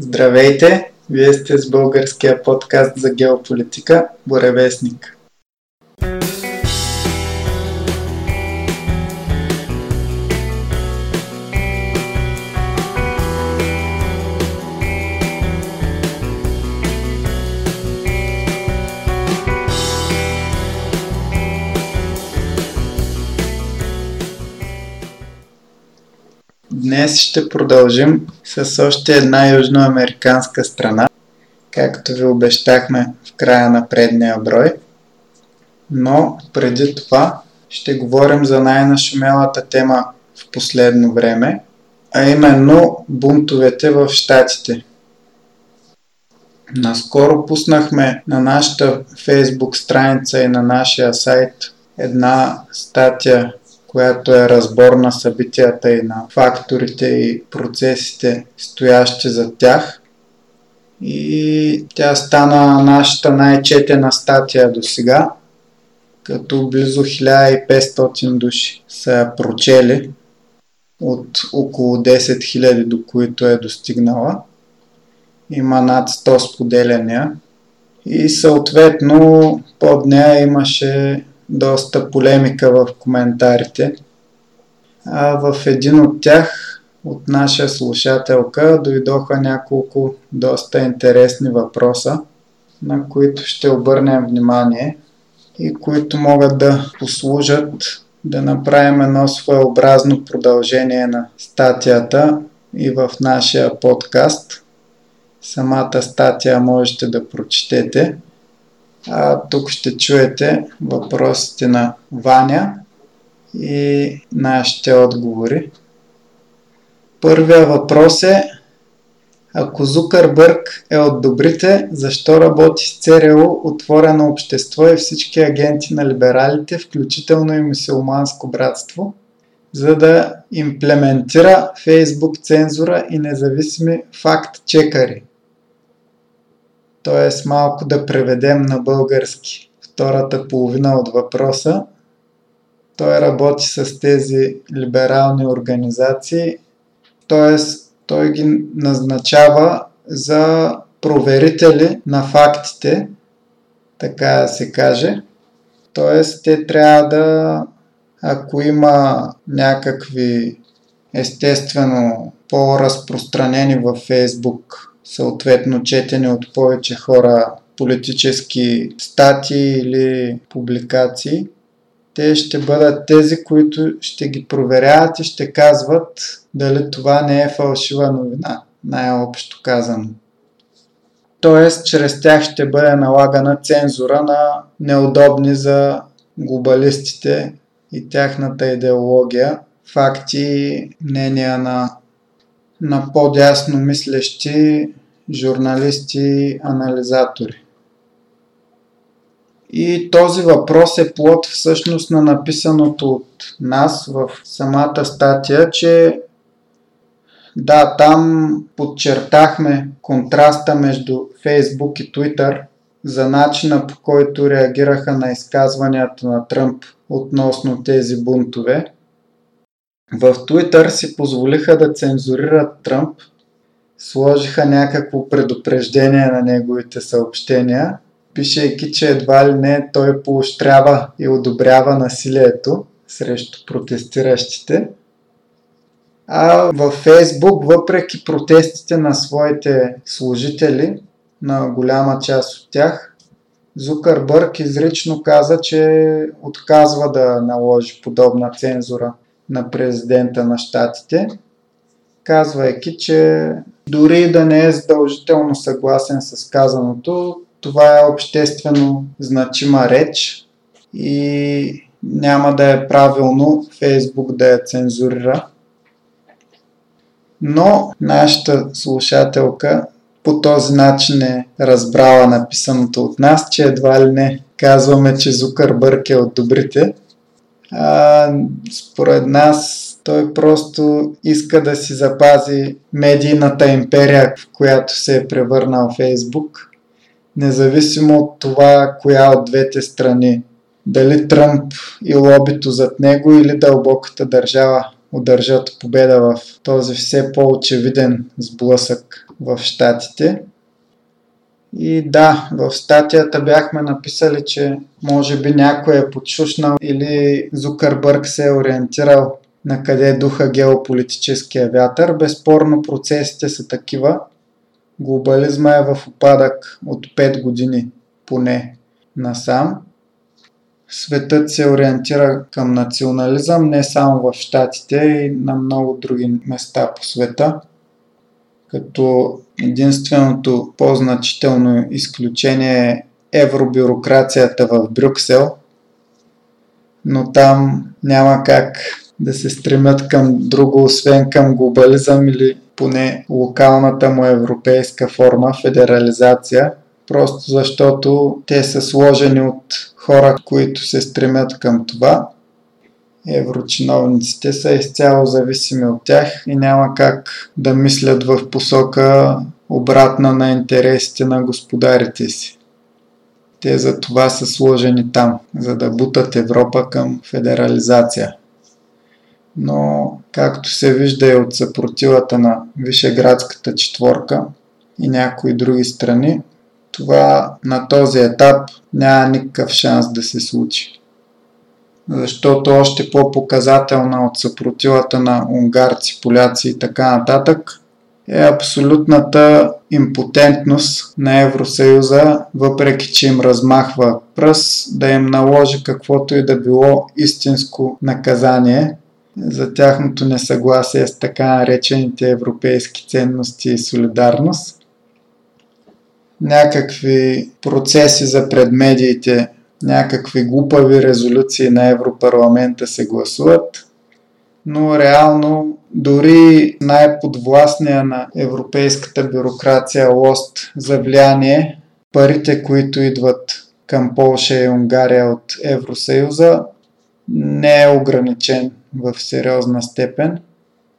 Здравейте! Вие сте с българския подкаст за геополитика Боревестник. Днес ще продължим с още една южноамериканска страна, както ви обещахме в края на предния брой. Но преди това ще говорим за най-нашумелата тема в последно време, а именно бунтовете в Штатите. Наскоро пуснахме на нашата фейсбук страница и на нашия сайт една статия която е разбор на събитията и на факторите и процесите, стоящи за тях. И тя стана нашата най-четена статия до сега, като близо 1500 души са я прочели от около 10 000, до които е достигнала. Има над 100 споделяния. И съответно под нея имаше доста полемика в коментарите. А в един от тях от наша слушателка дойдоха няколко доста интересни въпроса, на които ще обърнем внимание и които могат да послужат да направим едно своеобразно продължение на статията и в нашия подкаст. Самата статия можете да прочетете. А, тук ще чуете въпросите на Ваня и нашите отговори. Първия въпрос е ако Зукърбърг е от добрите, защо работи с ЦРУ, отворено общество и всички агенти на либералите, включително и мусулманско братство, за да имплементира Фейсбук цензура и независими факт-чекари? т.е. малко да преведем на български втората половина от въпроса. Той работи с тези либерални организации, т.е. той ги назначава за проверители на фактите, така да се каже. Т.е. те трябва да, ако има някакви естествено по-разпространени във Фейсбук съответно четени от повече хора политически статии или публикации, те ще бъдат тези, които ще ги проверяват и ще казват дали това не е фалшива новина, най-общо казано. Тоест, чрез тях ще бъде налагана цензура на неудобни за глобалистите и тяхната идеология, факти и мнения на на по-дясно мислещи журналисти и анализатори. И този въпрос е плод всъщност на написаното от нас в самата статия, че да, там подчертахме контраста между Facebook и Twitter за начина по който реагираха на изказванията на Тръмп относно тези бунтове в Twitter си позволиха да цензурират Тръмп, сложиха някакво предупреждение на неговите съобщения, пишейки, че едва ли не той поощрява и одобрява насилието срещу протестиращите. А във Фейсбук, въпреки протестите на своите служители, на голяма част от тях, Зукърбърг изрично каза, че отказва да наложи подобна цензура на президента на щатите, казвайки, че дори да не е задължително съгласен с казаното, това е обществено значима реч и няма да е правилно Фейсбук да я цензурира. Но нашата слушателка по този начин е разбрала написаното от нас, че едва ли не казваме, че Зукърбърг е от добрите – а, според нас той просто иска да си запази медийната империя, в която се е превърнал Фейсбук, независимо от това, коя от двете страни, дали Тръмп и лобито зад него или дълбоката държава удържат победа в този все по-очевиден сблъсък. в Штатите. И да, в статията бяхме написали, че може би някой е подшушнал или Зукърбърг се е ориентирал на къде духа геополитическия вятър. Безспорно процесите са такива. Глобализма е в опадък от 5 години поне насам. Светът се ориентира към национализъм не само в Штатите, и на много други места по света. Като единственото по-значително изключение е евробюрокрацията в Брюксел, но там няма как да се стремят към друго, освен към глобализъм или поне локалната му европейска форма, федерализация, просто защото те са сложени от хора, които се стремят към това. Еврочиновниците са изцяло зависими от тях и няма как да мислят в посока обратна на интересите на господарите си. Те за това са сложени там, за да бутат Европа към федерализация но както се вижда и от съпротивата на Вишеградската четворка и някои други страни, това на този етап няма никакъв шанс да се случи. Защото още по-показателна от съпротивата на унгарци, поляци и така нататък е абсолютната импотентност на Евросъюза, въпреки че им размахва пръст, да им наложи каквото и да било истинско наказание – за тяхното несъгласие с така наречените европейски ценности и солидарност. Някакви процеси за предмедиите, някакви глупави резолюции на Европарламента се гласуват, но реално дори най-подвластния на европейската бюрокрация лост за влияние, парите, които идват към Полша и Унгария от Евросъюза, не е ограничен в сериозна степен.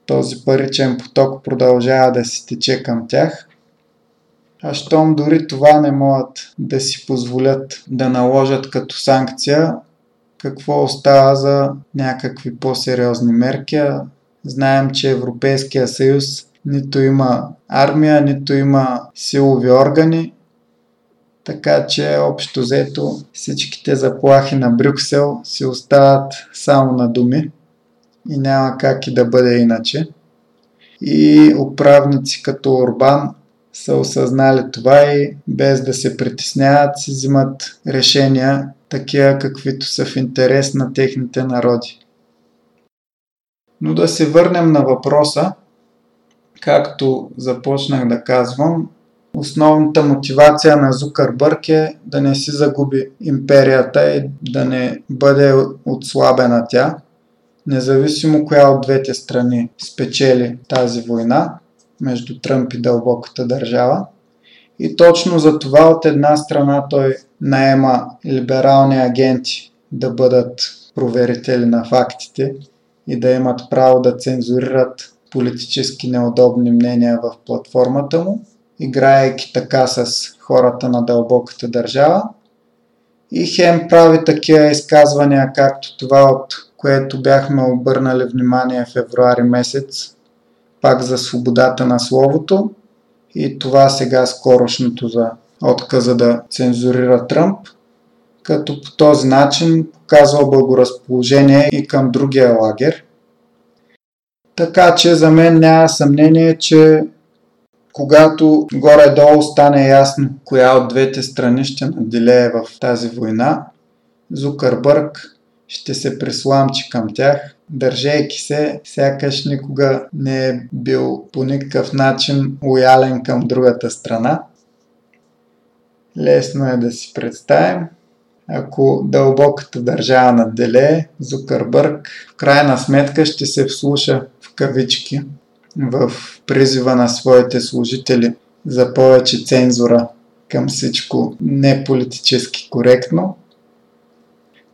Този паричен поток продължава да си тече към тях. А щом дори това не могат да си позволят да наложат като санкция, какво остава за някакви по-сериозни мерки? Знаем, че Европейския съюз нито има армия, нито има силови органи, така че общо взето всичките заплахи на Брюксел си остават само на думи и няма как и да бъде иначе. И управници като Орбан са осъзнали това и без да се притесняват си взимат решения такива каквито са в интерес на техните народи. Но да се върнем на въпроса, както започнах да казвам, основната мотивация на Зукърбърг е да не си загуби империята и да не бъде отслабена тя независимо коя от двете страни спечели тази война между Тръмп и дълбоката държава. И точно за това от една страна той наема либерални агенти да бъдат проверители на фактите и да имат право да цензурират политически неудобни мнения в платформата му, играейки така с хората на дълбоката държава. И Хем прави такива изказвания, както това от което бяхме обърнали внимание в февруари месец, пак за свободата на словото и това сега скорошното за отказа да цензурира Тръмп, като по този начин показва благоразположение и към другия лагер. Така че за мен няма съмнение, че когато горе-долу стане ясно коя от двете страни ще наделее в тази война, Зукърбърг ще се присламчи към тях, държейки се, сякаш никога не е бил по никакъв начин лоялен към другата страна. Лесно е да си представим. Ако дълбоката държава наделее, Зукърбърг в крайна сметка ще се вслуша в кавички в призива на своите служители за повече цензура към всичко неполитически коректно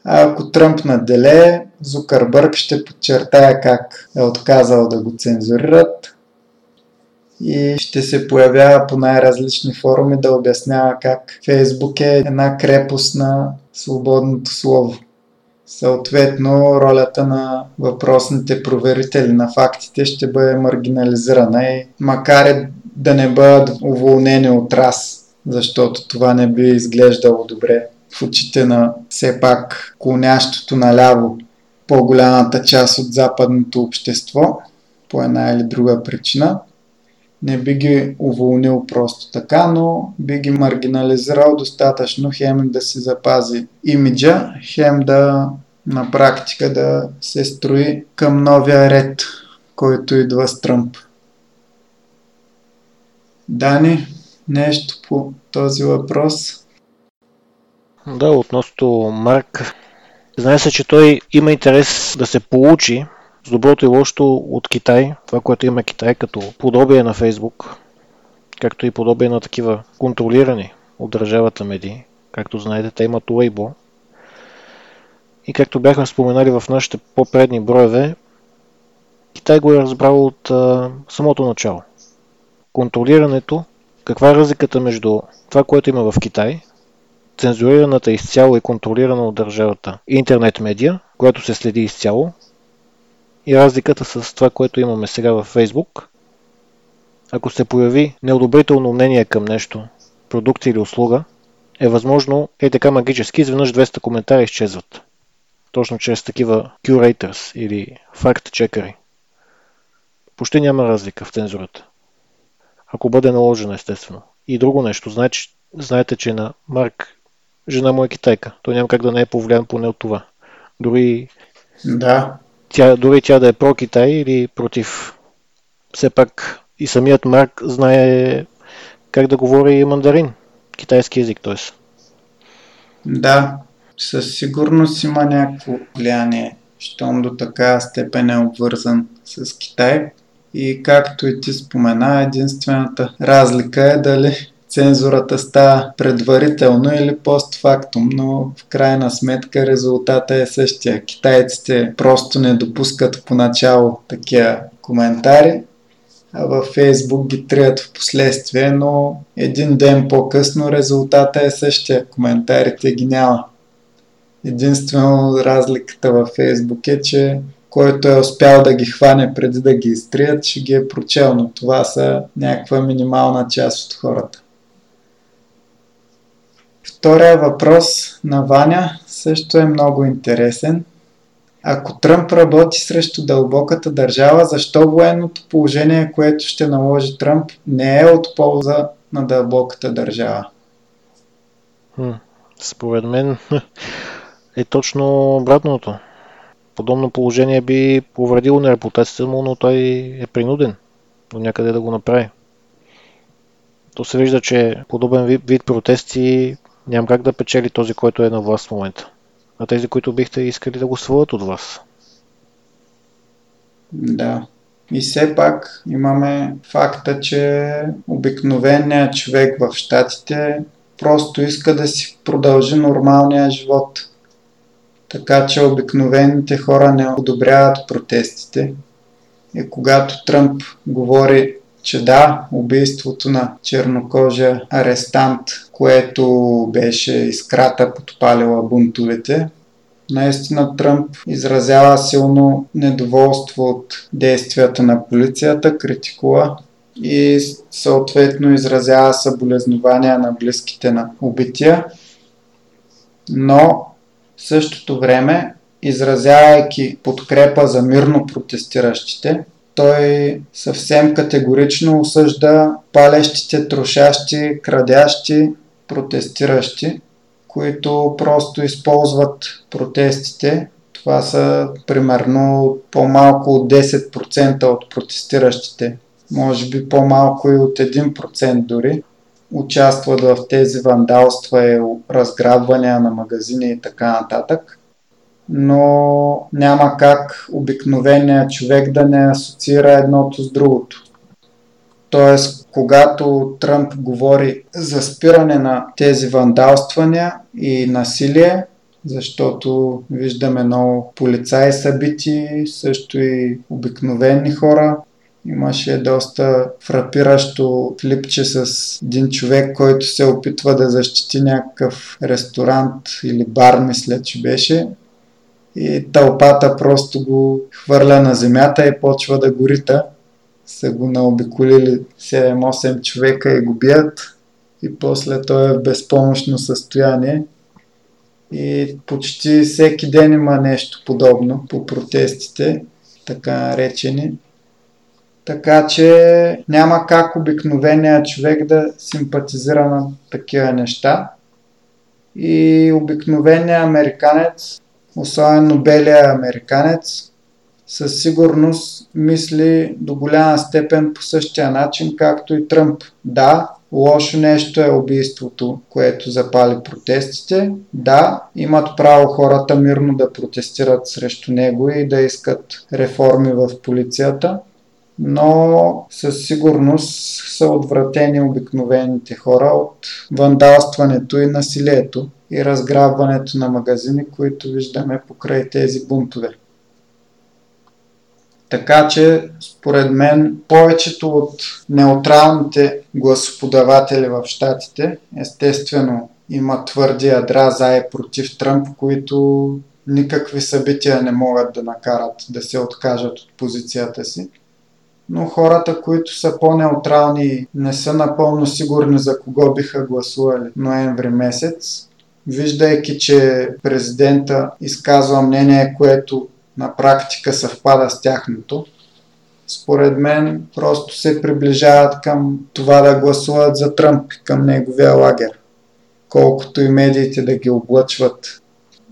а ако Тръмп наделее, Зукърбърг ще подчертая как е отказал да го цензурират и ще се появява по най-различни форуми да обяснява как Фейсбук е една крепост на свободното слово. Съответно, ролята на въпросните проверители на фактите ще бъде маргинализирана и макар и да не бъдат уволнени от раз, защото това не би изглеждало добре в очите на все пак клонящото наляво по-голямата част от западното общество по една или друга причина. Не би ги уволнил просто така, но би ги маргинализирал достатъчно хем да си запази имиджа, хем да на практика да се строи към новия ред, който идва с Тръмп. Дани, нещо по този въпрос? Да, относно Марк, знае се, че той има интерес да се получи с доброто и лошото от Китай, това, което има Китай като подобие на Фейсбук, както и подобие на такива контролирани от държавата медии. Както знаете, те имат Weibo. И както бяхме споменали в нашите по-предни броеве, Китай го е разбрал от а, самото начало. Контролирането, каква е разликата между това, което има в Китай, цензурираната изцяло и контролирана от държавата интернет медия, която се следи изцяло, и разликата с това, което имаме сега във Facebook. Ако се появи неодобрително мнение към нещо, продукт или услуга, е възможно е така магически изведнъж 200 коментари изчезват. Точно чрез такива curators или факт-чекери. Почти няма разлика в цензурата. Ако бъде наложено, естествено. И друго нещо. Знаете, знаете, че на Марк жена му е китайка. Той няма как да не е повлиян поне от това. Дори да тя, дори тя да е про-Китай или против. Все пак и самият Марк знае как да говори мандарин, китайски язик, т.е. Да, със сигурност има някакво влияние, щом до така степен е обвързан с Китай. И както и ти спомена, единствената разлика е дали цензурата става предварително или постфактум, но в крайна сметка резултата е същия. Китайците просто не допускат поначало такива коментари, а във Фейсбук ги трият в последствие, но един ден по-късно резултата е същия. Коментарите ги няма. Единствено разликата във Фейсбук е, че който е успял да ги хване преди да ги изтрият, ще ги е прочел, но това са някаква минимална част от хората. Втория въпрос на Ваня също е много интересен. Ако Тръмп работи срещу дълбоката държава, защо военното положение, което ще наложи Тръмп, не е от полза на дълбоката държава? Според мен е точно обратното. Подобно положение би повредило на репутацията му, но той е принуден до някъде да го направи. То се вижда, че подобен вид, протести няма как да печели този, който е на власт в момента. А тези, които бихте искали да го свалят от вас. Да. И все пак имаме факта, че обикновеният човек в Штатите просто иска да си продължи нормалния живот. Така че обикновените хора не одобряват протестите. И когато Тръмп говори че да, убийството на чернокожа арестант, което беше изкрата подпалила бунтовете, Наистина Тръмп изразява силно недоволство от действията на полицията, критикува и съответно изразява съболезнования на близките на убития, но в същото време, изразявайки подкрепа за мирно протестиращите, той съвсем категорично осъжда палещите, трошащи, крадящи, протестиращи, които просто използват протестите. Това са примерно по-малко от 10% от протестиращите, може би по-малко и от 1% дори, участват в тези вандалства и разграбвания на магазини и така нататък но няма как обикновения човек да не асоциира едното с другото. Тоест, когато Тръмп говори за спиране на тези вандалствания и насилие, защото виждаме много полицаи събити, също и обикновени хора. Имаше доста фрапиращо клипче с един човек, който се опитва да защити някакъв ресторант или бар, мисля, че беше и тълпата просто го хвърля на земята и почва да горита. са го наобиколили 7-8 човека и го бият и после той е в безпомощно състояние. И почти всеки ден има нещо подобно по протестите, така наречени. Така че няма как обикновения човек да симпатизира на такива неща. И обикновения американец, особено белия американец, със сигурност мисли до голяма степен по същия начин, както и Тръмп. Да, лошо нещо е убийството, което запали протестите. Да, имат право хората мирно да протестират срещу него и да искат реформи в полицията, но със сигурност са отвратени обикновените хора от вандалстването и насилието и разграбването на магазини, които виждаме покрай тези бунтове. Така че, според мен, повечето от неутралните гласоподаватели в Штатите, естествено, има твърди ядра за и против Тръмп, които никакви събития не могат да накарат да се откажат от позицията си. Но хората, които са по-неутрални, не са напълно сигурни за кого биха гласували ноември месец, виждайки, че президента изказва мнение, което на практика съвпада с тяхното, според мен просто се приближават към това да гласуват за Тръмп, към неговия лагер. Колкото и медиите да ги облъчват,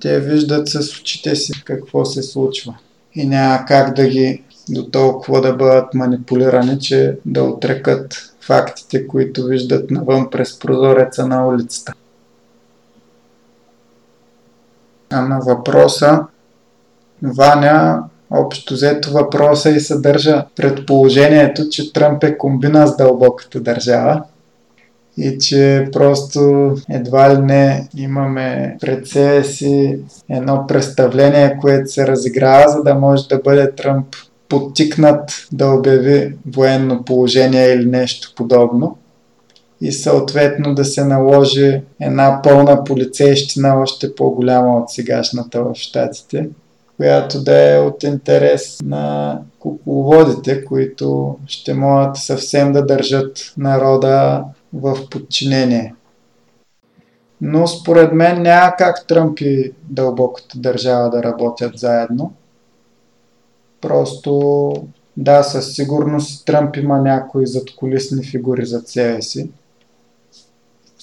те виждат с очите си какво се случва. И няма как да ги до толкова да бъдат манипулирани, че да отрекат фактите, които виждат навън през прозореца на улицата. А на въпроса. Ваня общо взето въпроса и съдържа предположението, че Тръмп е комбина с дълбоката държава и че просто едва ли не имаме пред себе си едно представление, което се разиграва, за да може да бъде Тръмп подтикнат да обяви военно положение или нещо подобно и съответно да се наложи една пълна полицейщина, още по-голяма от сегашната в Штатите която да е от интерес на кукловодите, които ще могат съвсем да държат народа в подчинение. Но според мен няма как Тръмп и дълбоката държава да работят заедно. Просто да, със сигурност Тръмп има някои задколисни фигури за себе си.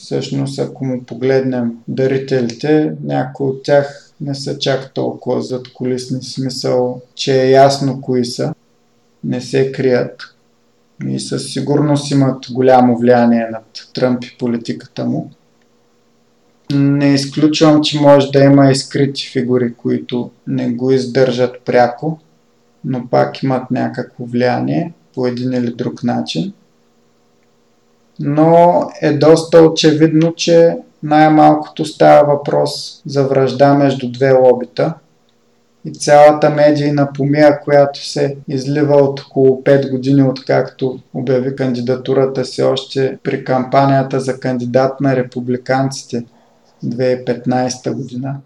Всъщност, ако му погледнем дарителите, някои от тях не са чак толкова зад колисни смисъл, че е ясно кои са, не се крият и със сигурност имат голямо влияние над Тръмп и политиката му. Не изключвам, че може да има и скрити фигури, които не го издържат пряко, но пак имат някакво влияние по един или друг начин. Но е доста очевидно, че най-малкото става въпрос за връжда между две лобита и цялата медийна помия, която се излива от около 5 години, откакто обяви кандидатурата си още при кампанията за кандидат на републиканците 2015 година.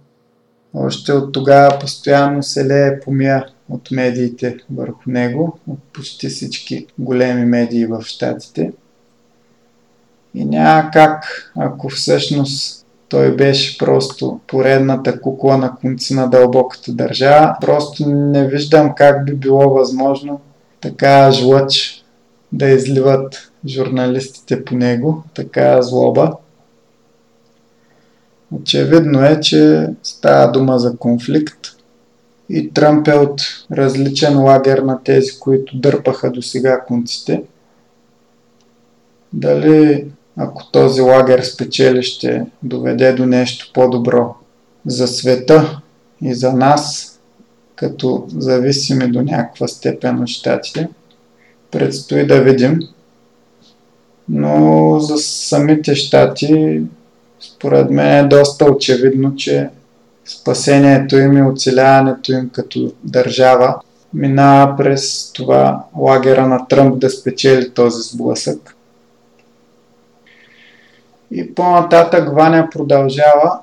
Още от тогава постоянно се лее помия от медиите върху него, от почти всички големи медии в Штатите. И няма как, ако всъщност той беше просто поредната кукла на конци на дълбоката държава. Просто не виждам как би било възможно така жлъч да изливат журналистите по него, така злоба. Очевидно е, че става дума за конфликт и Тръмп е от различен лагер на тези, които дърпаха до сега конците. Дали ако този лагер спечели, ще доведе до нещо по-добро за света и за нас, като зависиме до някаква степен от щатите. Предстои да видим. Но за самите щати, според мен е доста очевидно, че спасението им и оцеляването им като държава минава през това лагера на Тръмп да спечели този сблъсък. И по-нататък Ваня продължава.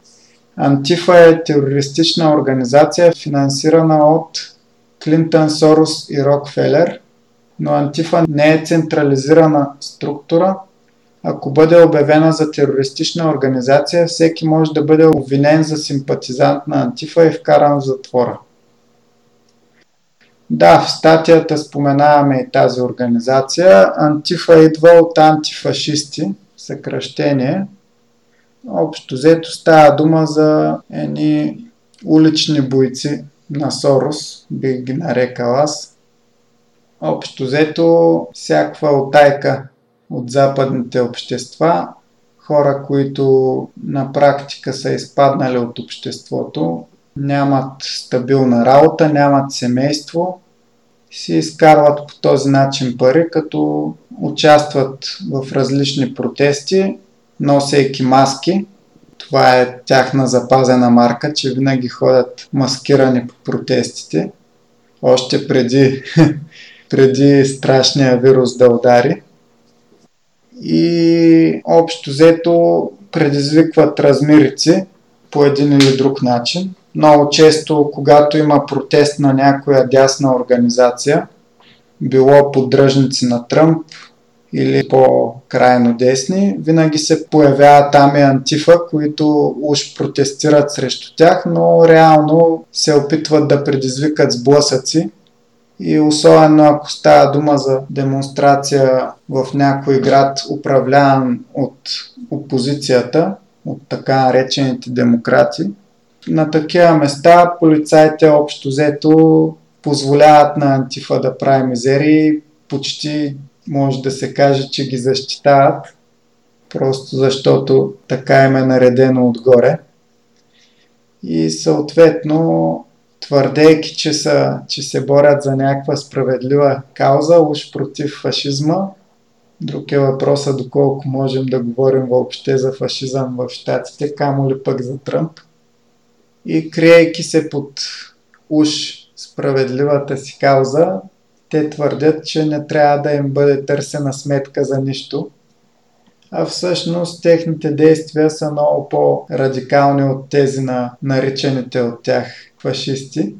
Антифа е терористична организация, финансирана от Клинтън Сорос и Рокфелер, Но Антифа не е централизирана структура. Ако бъде обявена за терористична организация, всеки може да бъде обвинен за симпатизант на Антифа и вкаран в затвора. Да, в статията споменаваме и тази организация. Антифа идва от антифашисти, съкръщение. Общо взето става дума за едни улични бойци на Сорос, бих ги нарекал аз. Общо взето всякаква отайка от западните общества, хора, които на практика са изпаднали от обществото, нямат стабилна работа, нямат семейство, си изкарват по този начин пари, като участват в различни протести, носейки маски. Това е тяхна запазена марка, че винаги ходят маскирани по протестите, още преди, преди страшния вирус да удари. И общо взето предизвикват размирици по един или друг начин. Много често, когато има протест на някоя дясна организация, било поддръжници на Тръмп или по-крайно десни, винаги се появява там и антифа, които уж протестират срещу тях, но реално се опитват да предизвикат сблъсъци. И особено ако става дума за демонстрация в някой град, управляван от опозицията, от така наречените демократи, на такива места полицаите общо взето позволяват на Антифа да прави мизерии, почти може да се каже, че ги защитават, просто защото така им е наредено отгоре. И съответно, твърдейки, че, са, че се борят за някаква справедлива кауза, уж против фашизма, друг е въпросът доколко можем да говорим въобще за фашизъм в Штатите, камо ли пък за Тръмп – и криейки се под уж справедливата си кауза, те твърдят, че не трябва да им бъде търсена сметка за нищо. А всъщност техните действия са много по-радикални от тези на наричаните от тях фашисти.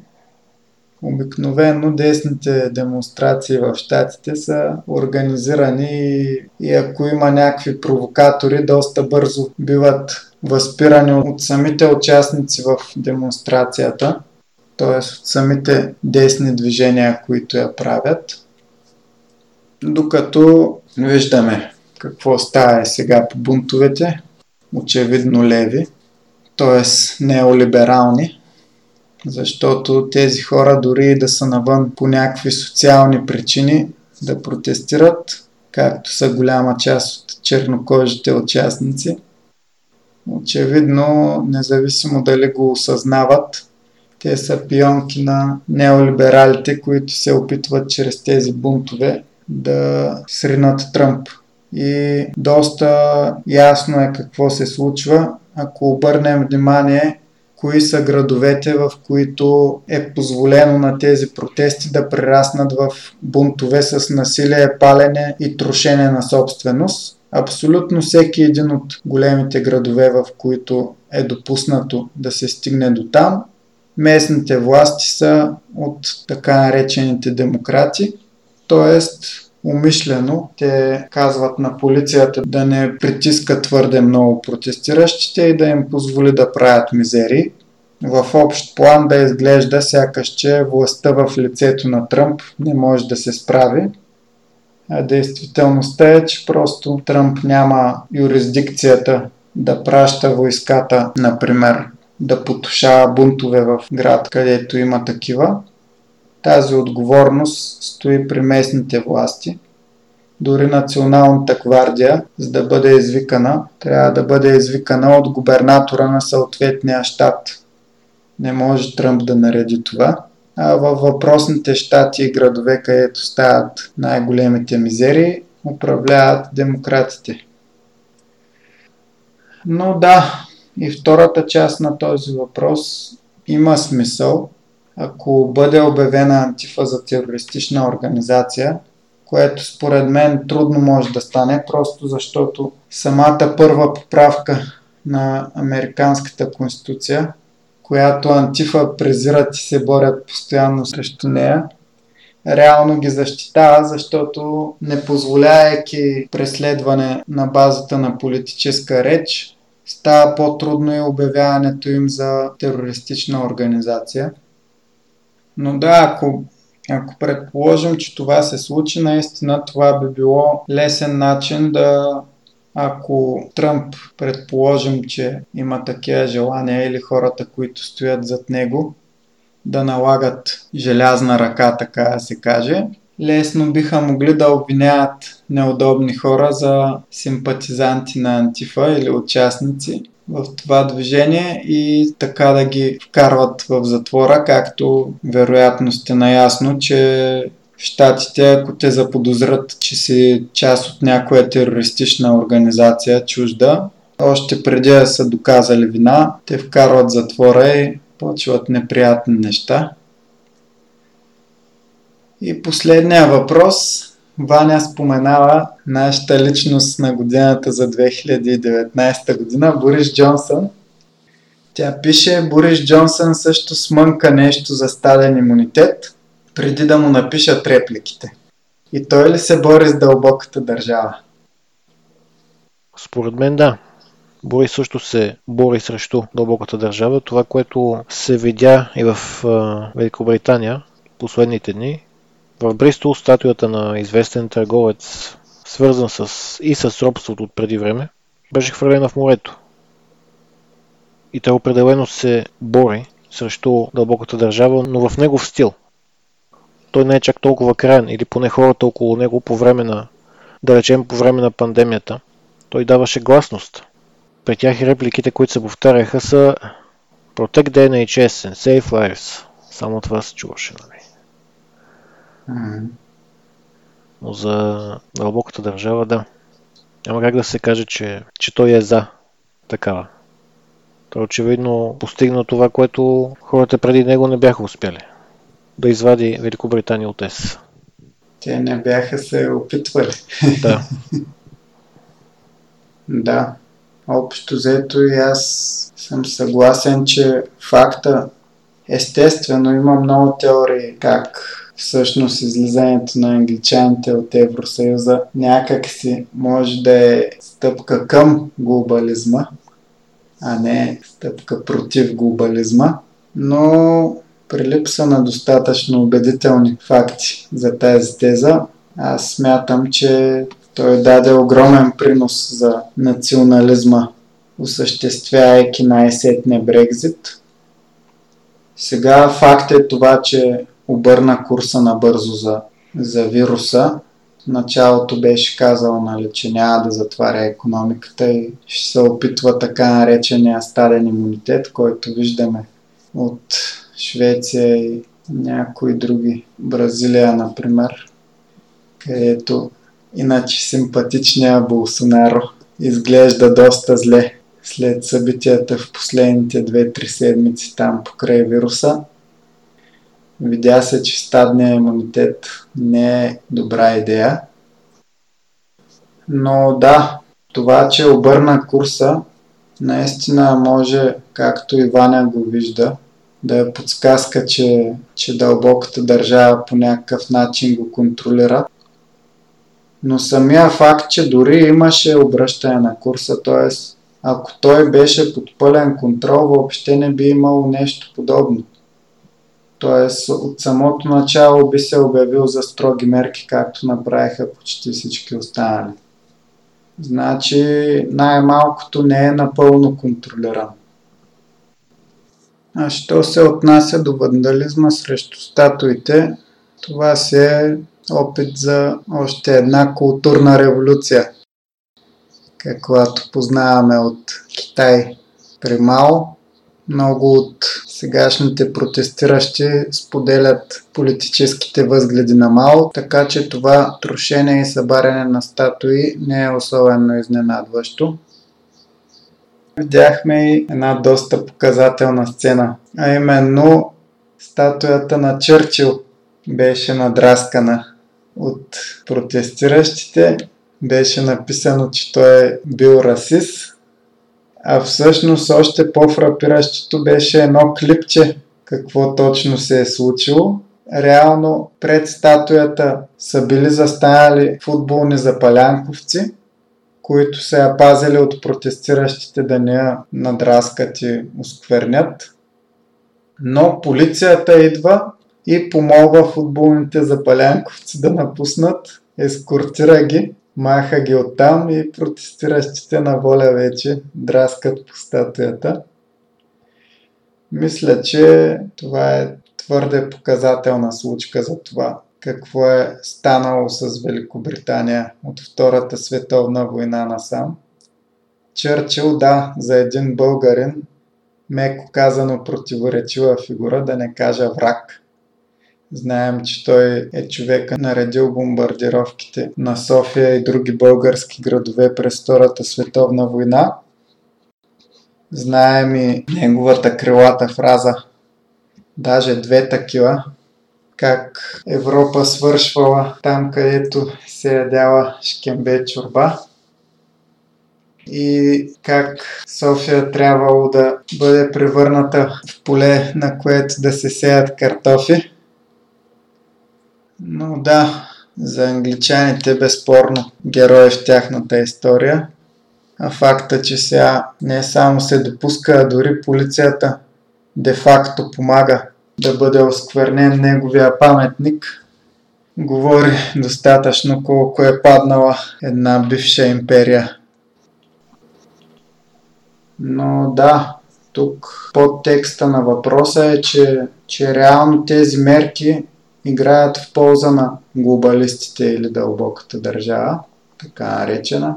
Обикновено десните демонстрации в щатите са организирани и ако има някакви провокатори, доста бързо биват възпирани от самите участници в демонстрацията, т.е. от самите десни движения, които я правят. Докато виждаме какво става сега по бунтовете, очевидно леви, т.е. неолиберални, защото тези хора дори да са навън по някакви социални причини да протестират, както са голяма част от чернокожите участници, очевидно, независимо дали го осъзнават, те са пионки на неолибералите, които се опитват чрез тези бунтове да сринат Тръмп. И доста ясно е какво се случва, ако обърнем внимание кои са градовете, в които е позволено на тези протести да прераснат в бунтове с насилие, палене и трошене на собственост абсолютно всеки един от големите градове, в които е допуснато да се стигне до там, местните власти са от така наречените демократи, т.е. умишлено те казват на полицията да не притискат твърде много протестиращите и да им позволи да правят мизери. В общ план да изглежда сякаш, че властта в лицето на Тръмп не може да се справи а действителността е, че просто Тръмп няма юрисдикцията да праща войската, например, да потушава бунтове в град, където има такива. Тази отговорност стои при местните власти. Дори Националната гвардия, за да бъде извикана, трябва да бъде извикана от губернатора на съответния щат. Не може Тръмп да нареди това а във въпросните щати и градове, където стават най-големите мизери, управляват демократите. Но да, и втората част на този въпрос има смисъл, ако бъде обявена антифа за терористична организация, което според мен трудно може да стане, просто защото самата първа поправка на Американската конституция която Антифа презират и се борят постоянно срещу нея, реално ги защитава, защото не позволяйки преследване на базата на политическа реч, става по-трудно и обявяването им за терористична организация. Но да, ако, ако предположим, че това се случи, наистина това би било лесен начин да ако Тръмп предположим, че има такива желания или хората, които стоят зад него, да налагат желязна ръка, така да се каже, лесно биха могли да обвиняват неудобни хора за симпатизанти на Антифа или участници в това движение и така да ги вкарват в затвора, както вероятно сте наясно, че в Штатите, ако те заподозрат, че си част от някоя терористична организация чужда, още преди да са доказали вина, те вкарват затвора и почват неприятни неща. И последния въпрос. Ваня споменава нашата личност на годината за 2019 година, Борис Джонсън. Тя пише, Борис Джонсън също смънка нещо за стаден имунитет, преди да му напишат репликите. И той ли се бори с дълбоката държава? Според мен да. Бори също се бори срещу дълбоката държава. Това, което се видя и в Великобритания последните дни, в Бристол статуята на известен търговец, свързан с, и с робството от преди време, беше хвърлена в морето. И той определено се бори срещу дълбоката държава, но в негов стил. Той не е чак толкова крайен, или поне хората около него по време на, да речем по време на пандемията. Той даваше гласност. При тях репликите, които се повтаряха са Protect the NHS and Save Lives. Само това се чуваше, нали? Но за дълбоката държава, да. Няма как да се каже, че, че той е за такава. Той очевидно постигна това, което хората преди него не бяха успяли. Да извади Великобритания от ЕС. Те не бяха се опитвали. Да. да. Общо взето и аз съм съгласен, че факта, естествено има много теории как всъщност излизането на англичаните от Евросъюза някак си може да е стъпка към глобализма, а не стъпка против глобализма, но при липса на достатъчно убедителни факти за тази теза, аз смятам, че той даде огромен принос за национализма, осъществявайки най-сетне Брекзит. Сега факт е това, че обърна курса набързо за, за вируса. Началото беше казал, нали, че няма да затваря економиката и ще се опитва така наречения стаден имунитет, който виждаме от Швеция и някои други. Бразилия, например, където иначе симпатичния Болсонаро изглежда доста зле след събитията в последните 2-3 седмици там покрай вируса. Видя се, че стадният имунитет не е добра идея. Но да, това, че обърна курса, наистина може, както и го вижда, да е подсказка, че, че дълбоката държава по някакъв начин го контролира. Но самия факт, че дори имаше обръщане на курса, т.е. ако той беше под пълен контрол, въобще не би имало нещо подобно. Тоест от самото начало би се обявил за строги мерки, както направиха почти всички останали. Значи най-малкото не е напълно контролиран. А що се отнася до вандализма срещу статуите, това си е опит за още една културна революция, каквато познаваме от Китай при Мао. Много от сегашните протестиращи споделят политическите възгледи на Мао, така че това трошение и събаряне на статуи не е особено изненадващо. Видяхме и една доста показателна сцена, а именно статуята на Чърчил беше надраскана от протестиращите. Беше написано, че той е бил расист, а всъщност още по-фрапиращото беше едно клипче какво точно се е случило. реално пред статуята са били застанали футболни запалянковци, които се я пазили от протестиращите да не я надраскат и осквернят. Но полицията идва и помогва футболните запалянковци да напуснат, ескортира ги, маха ги оттам и протестиращите на воля вече драскат по статуята. Мисля, че това е твърде показателна случка за това какво е станало с Великобритания от Втората световна война насам. Черчил, да, за един българин, меко казано противоречива фигура, да не кажа враг. Знаем, че той е човека наредил бомбардировките на София и други български градове през Втората световна война. Знаем и неговата крилата фраза, даже две такива, как Европа свършвала там, където се ядяла шкембе чорба и как София трябвало да бъде превърната в поле, на което да се сеят картофи. Но да, за англичаните безспорно герой в тяхната история. А факта, че сега не само се допуска, а дори полицията де-факто помага да бъде осквернен неговия паметник, говори достатъчно колко е паднала една бивша империя. Но да, тук под текста на въпроса е, че, че реално тези мерки играят в полза на глобалистите или дълбоката държава, така наречена,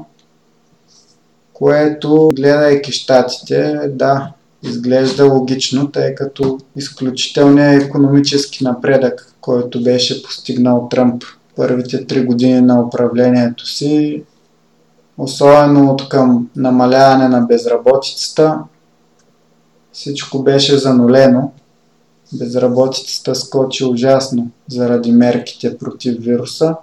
което, гледайки щатите, да, изглежда логично, тъй като изключителният економически напредък, който беше постигнал Тръмп първите три години на управлението си, особено от към намаляване на безработицата, всичко беше занулено. Безработицата скочи ужасно заради мерките против вируса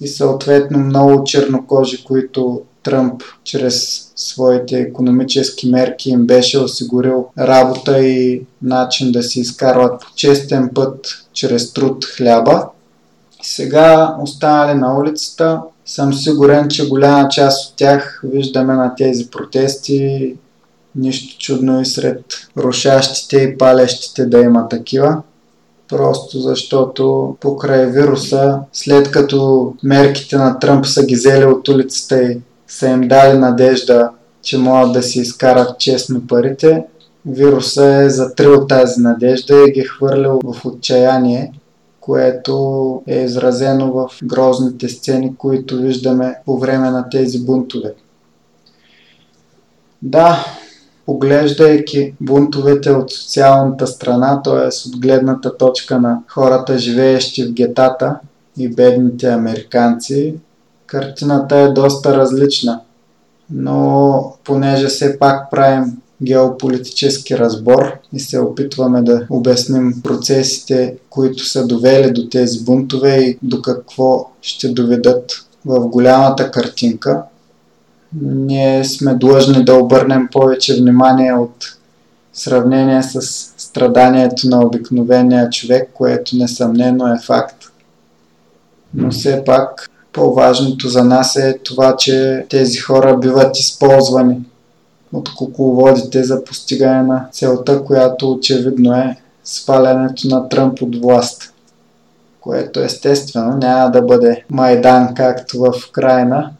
и съответно много чернокожи, които Тръмп чрез своите економически мерки им беше осигурил работа и начин да си изкарват по честен път чрез труд хляба. Сега останали на улицата, съм сигурен, че голяма част от тях виждаме на тези протести. Нищо чудно и сред рушащите и палещите да има такива. Просто защото покрай вируса, след като мерките на Тръмп са ги взели от улицата и са им дали надежда, че могат да си изкарат честно парите, вируса е затрил тази надежда и ги е хвърлил в отчаяние, което е изразено в грозните сцени, които виждаме по време на тези бунтове. Да, поглеждайки бунтовете от социалната страна, т.е. от гледната точка на хората, живеещи в гетата и бедните американци, картината е доста различна. Но понеже все пак правим геополитически разбор и се опитваме да обясним процесите, които са довели до тези бунтове и до какво ще доведат в голямата картинка, ние сме длъжни да обърнем повече внимание от сравнение с страданието на обикновения човек, което несъмнено е факт. Но все пак по-важното за нас е това, че тези хора биват използвани от кукловодите за постигане на целта, която очевидно е свалянето на Тръмп от власт. Което естествено няма да бъде Майдан както в Украина,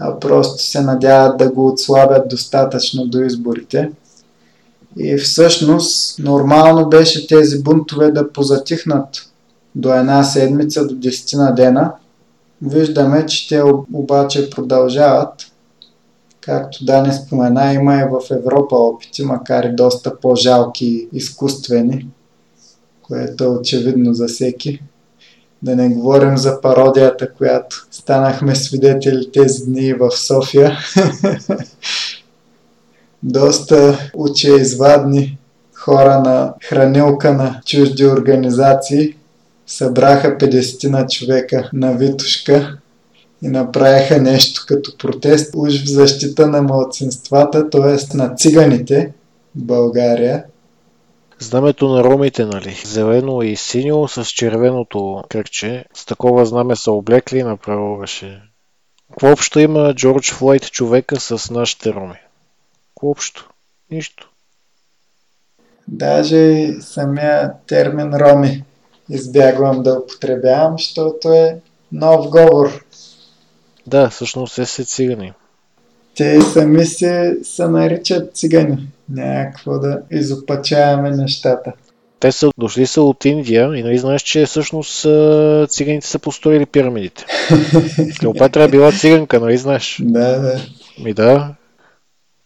а просто се надяват да го отслабят достатъчно до изборите. И всъщност нормално беше тези бунтове да позатихнат до една седмица, до 10 на дена – Виждаме, че те обаче продължават. Както да не спомена, има и в Европа опити, макар и доста по-жалки и изкуствени, което е очевидно за всеки. Да не говорим за пародията, която станахме свидетели тези дни в София. доста учеизвадни хора на хранилка на чужди организации събраха 50 на човека на Витушка и направиха нещо като протест уж в защита на младсинствата, т.е. на циганите в България. Знамето на ромите, нали? Зелено и синьо с червеното кръгче. С такова знаме са облекли и направо беше. Какво общо има Джордж Флойд човека с нашите роми? Какво общо? Нищо. Даже самия термин роми избягвам да употребявам, защото е нов говор. Да, всъщност е се цигани. Те сами се, се наричат цигани. Някакво да изопачаваме нещата. Те са дошли са от Индия и нали знаеш, че всъщност циганите са построили пирамидите. Клеопатра е била циганка, нали знаеш? Да, да. Ми да.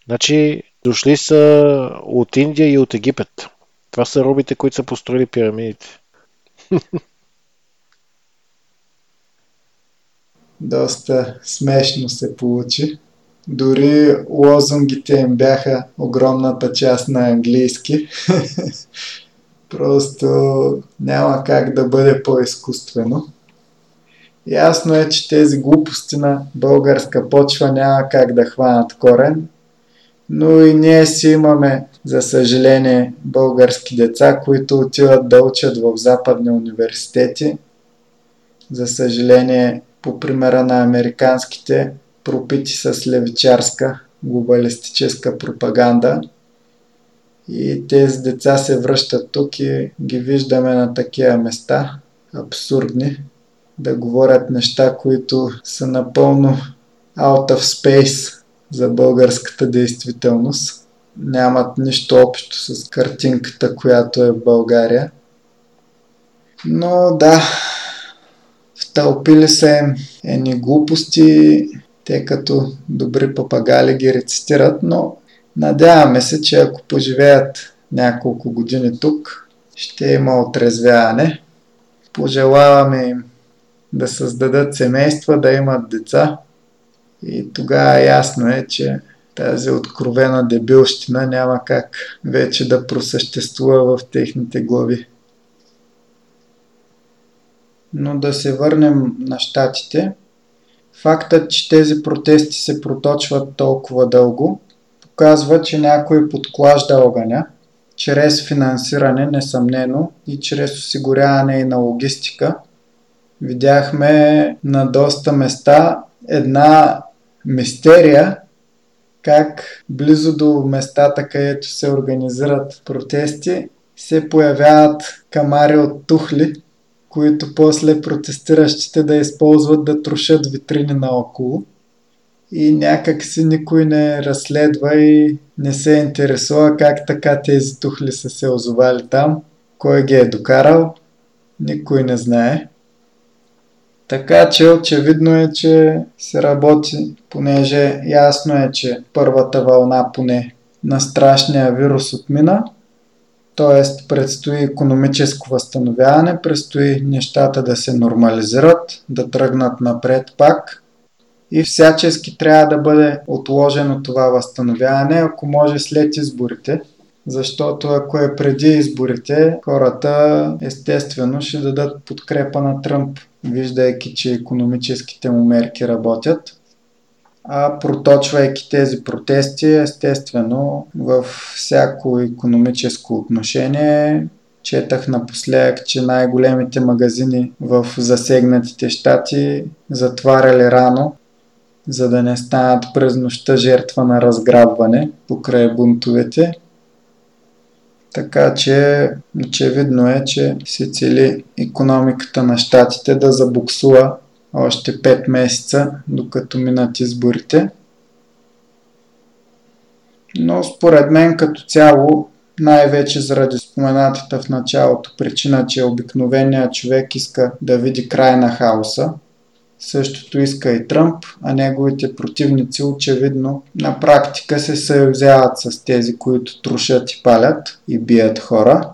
Значи дошли са от Индия и от Египет. Това са робите, които са построили пирамидите. Доста смешно се получи. Дори лозунгите им бяха огромната част на английски. Просто няма как да бъде по-изкуствено. Ясно е, че тези глупости на българска почва няма как да хванат корен, но и ние си имаме, за съжаление, български деца, които отиват да учат в западни университети. За съжаление, по примера на американските, пропити с левичарска глобалистическа пропаганда. И тези деца се връщат тук и ги виждаме на такива места, абсурдни, да говорят неща, които са напълно out of space за българската действителност. Нямат нищо общо с картинката, която е в България. Но да, втълпили се едни глупости, те като добри папагали ги рецитират, но надяваме се, че ако поживеят няколко години тук, ще има отрезвяване. Пожелаваме им да създадат семейства, да имат деца и тогава ясно е, че тази откровена дебилщина няма как вече да просъществува в техните глави. Но да се върнем на щатите. Фактът, че тези протести се проточват толкова дълго, показва, че някой подклажда огъня, чрез финансиране, несъмнено, и чрез осигуряване и на логистика. Видяхме на доста места една мистерия, как близо до местата, където се организират протести, се появяват камари от тухли, които после протестиращите да използват да трошат витрини наоколо. И някак си никой не разследва и не се интересува как така тези тухли са се озовали там, кой ги е докарал, никой не знае. Така че очевидно е, че се работи, понеже ясно е, че първата вълна поне на страшния вирус отмина, т.е. предстои економическо възстановяване, предстои нещата да се нормализират, да тръгнат напред пак и всячески трябва да бъде отложено това възстановяване, ако може след изборите, защото ако е преди изборите, хората естествено ще дадат подкрепа на Тръмп, виждайки, че економическите му мерки работят. А проточвайки тези протести, естествено, в всяко економическо отношение, четах напоследък, че най-големите магазини в засегнатите щати затваряли рано, за да не станат през нощта жертва на разграбване покрай бунтовете. Така че очевидно е, че се цели економиката на щатите да забуксува още 5 месеца, докато минат изборите. Но според мен като цяло, най-вече заради споменатата в началото причина, че обикновеният човек иска да види край на хаоса, Същото иска и Тръмп, а неговите противници очевидно на практика се съюзяват с тези, които трушат и палят и бият хора.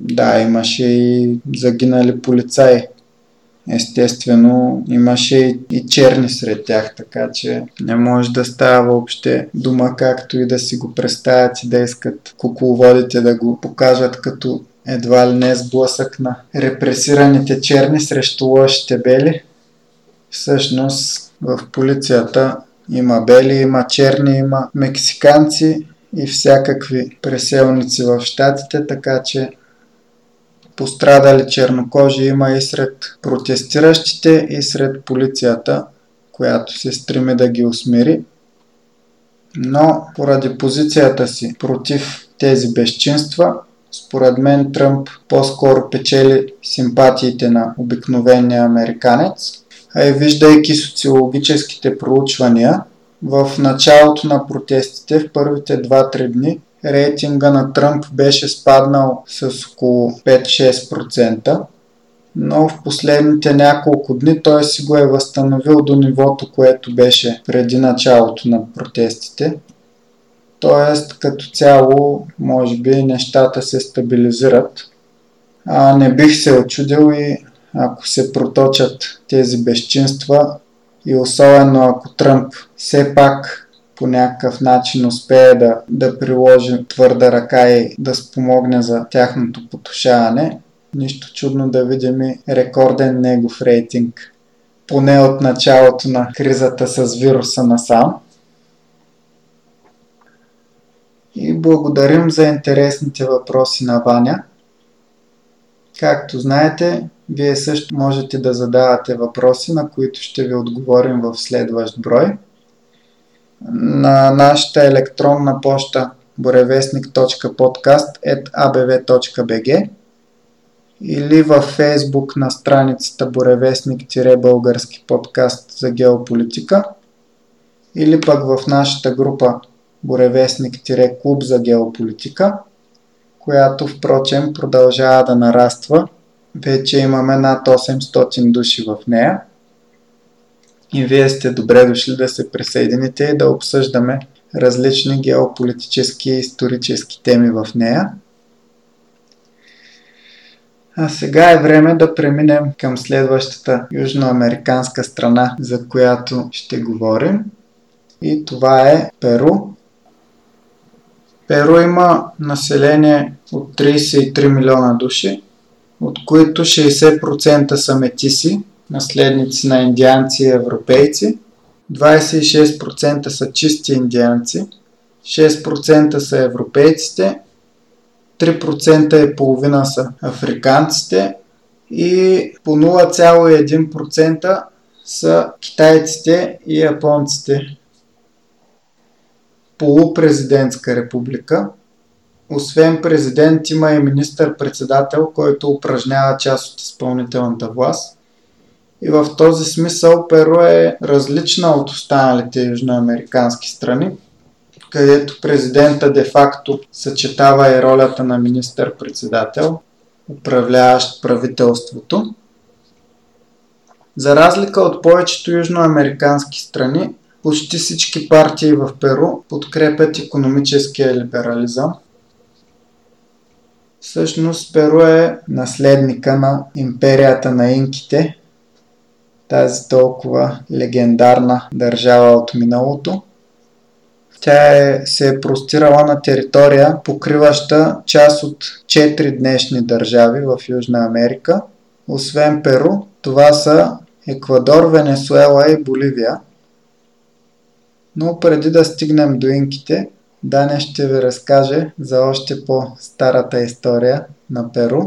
Да, имаше и загинали полицаи. Естествено, имаше и, черни сред тях, така че не може да става въобще дума както и да си го представят и да искат кукловодите да го покажат като едва ли не сблъсък на репресираните черни срещу лошите бели. Всъщност в полицията има бели, има черни, има мексиканци и всякакви преселници в щатите, така че пострадали чернокожи има и сред протестиращите, и сред полицията, която се стреми да ги усмири. Но поради позицията си против тези безчинства, според мен Тръмп по-скоро печели симпатиите на обикновения американец, а и виждайки социологическите проучвания, в началото на протестите, в първите 2-3 дни, рейтинга на Тръмп беше спаднал с около 5-6%, но в последните няколко дни той си го е възстановил до нивото, което беше преди началото на протестите. Тоест, като цяло, може би нещата се стабилизират. А не бих се очудил и ако се проточат тези безчинства и особено ако Тръмп все пак по някакъв начин успее да, да приложи твърда ръка и да спомогне за тяхното потушаване, нищо чудно да видим и рекорден негов рейтинг. Поне от началото на кризата с вируса насам. И благодарим за интересните въпроси на Ваня. Както знаете, вие също можете да задавате въпроси, на които ще ви отговорим в следващ брой. На нашата електронна поща borevestnik.podcast.abv.bg или във Facebook на страницата Боревестник-български подкаст за геополитика или пък в нашата група Боревестник-клуб за геополитика, която впрочем продължава да нараства. Вече имаме над 800 души в нея. И вие сте добре дошли да се присъедините и да обсъждаме различни геополитически и исторически теми в нея. А сега е време да преминем към следващата южноамериканска страна, за която ще говорим. И това е Перу. Перу има население от 33 милиона души, от които 60% са метиси, наследници на индианци и европейци, 26% са чисти индианци, 6% са европейците 3% и половина са африканците и по 0,1% са китайците и японците. Полупрезидентска република. Освен президент има и министър-председател, който упражнява част от изпълнителната власт. И в този смисъл Перу е различна от останалите южноамерикански страни, където президента де-факто съчетава и ролята на министър-председател, управляващ правителството. За разлика от повечето южноамерикански страни, почти всички партии в Перу подкрепят економическия либерализъм. Всъщност Перу е наследника на империята на инките, тази толкова легендарна държава от миналото – тя е, се е простирала на територия, покриваща част от 4 днешни държави в Южна Америка. Освен Перу, това са Еквадор, Венесуела и Боливия. Но преди да стигнем до инките, Даня ще ви разкаже за още по-старата история на Перу.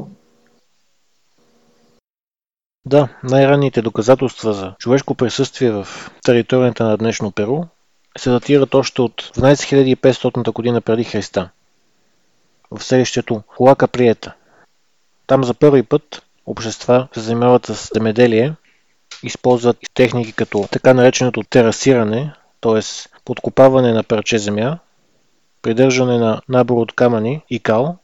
Да, най-ранните доказателства за човешко присъствие в територията на днешно Перу се датират още от 12500 година преди Христа в селището Хуака Приета. Там за първи път общества се занимават с земеделие, използват техники като така нареченото терасиране, т.е. подкопаване на парче земя, придържане на набор от камъни и кал,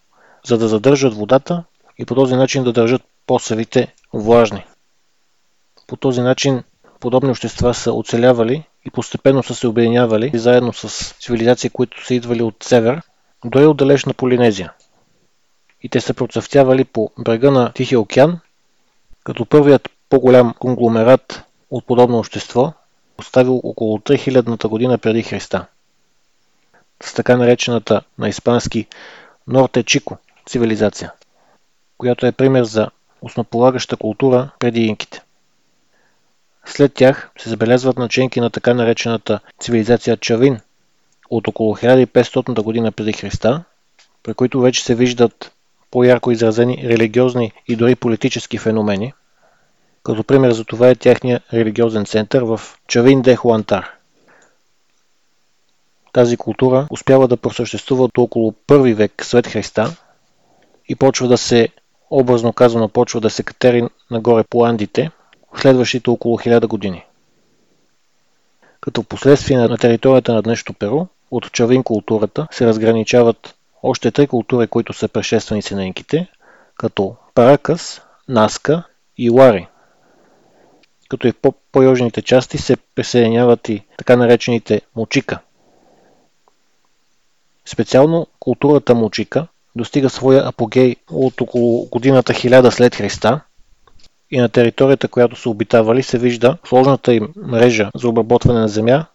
за да задържат водата и по този начин да държат посевите влажни. По този начин подобни общества са оцелявали и постепенно са се обединявали заедно с цивилизации, които са идвали от север, до и от далечна Полинезия. И те са процъфтявали по брега на Тихия океан, като първият по-голям конгломерат от подобно общество оставил около 3000 година преди Христа. С така наречената на испански Норте Чико цивилизация, която е пример за основополагаща култура преди инките. След тях се забелязват начинки на така наречената цивилизация Чавин, от около 1500 година преди Христа, при които вече се виждат по-ярко изразени религиозни и дори политически феномени. Като пример за това е тяхния религиозен център в Чавин де Хуантар. Тази култура успява да просъществува до около първи век след Христа и почва да се, образно казано, почва да се катери нагоре по Андите следващите около 1000 години. Като последствие на територията на днешното Перу, от Чавин културата се разграничават още три култури, които са предшественици на инките, като Паракас, Наска и Лари. Като и в по-южните части се присъединяват и така наречените Мочика. Специално културата Мочика достига своя апогей от около годината 1000 след Христа и на територията, която са обитавали, се вижда сложната им мрежа за обработване на земя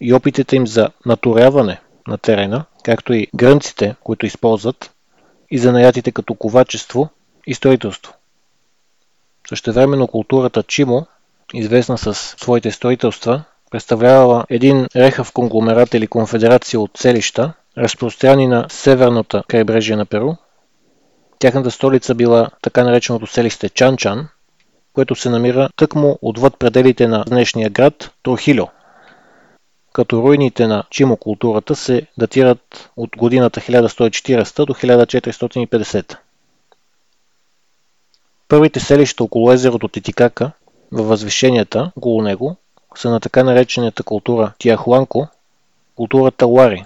и опитите им за наторяване на терена, както и грънците, които използват, и занаятите като ковачество и строителство. Същевременно културата Чимо, известна с своите строителства, представлявала един рехав конгломерат или конфедерация от селища, разпространени на северната крайбрежие на Перу. Тяхната столица била така нареченото селище Чанчан, което се намира тъкмо отвъд пределите на днешния град Трохило, като руините на Чимо културата се датират от годината 1140 до 1450. Първите селища около езерото Титикака, във възвишенията около него, са на така наречената култура Тиахуанко, културата Лари,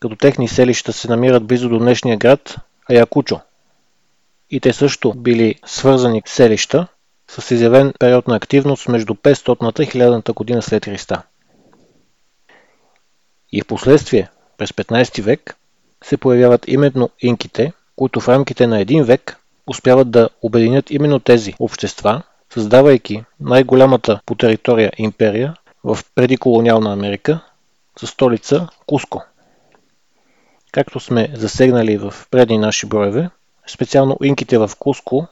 като техни селища се намират близо до днешния град Аякучо. И те също били свързани селища с изявен период на активност между 500-та и 1000-та година след Христа. И в последствие, през 15 век, се появяват именно инките, които в рамките на един век успяват да обединят именно тези общества, създавайки най-голямата по територия империя в предиколониална Америка, със столица Куско. Както сме засегнали в предни наши броеве, специално инките в Куско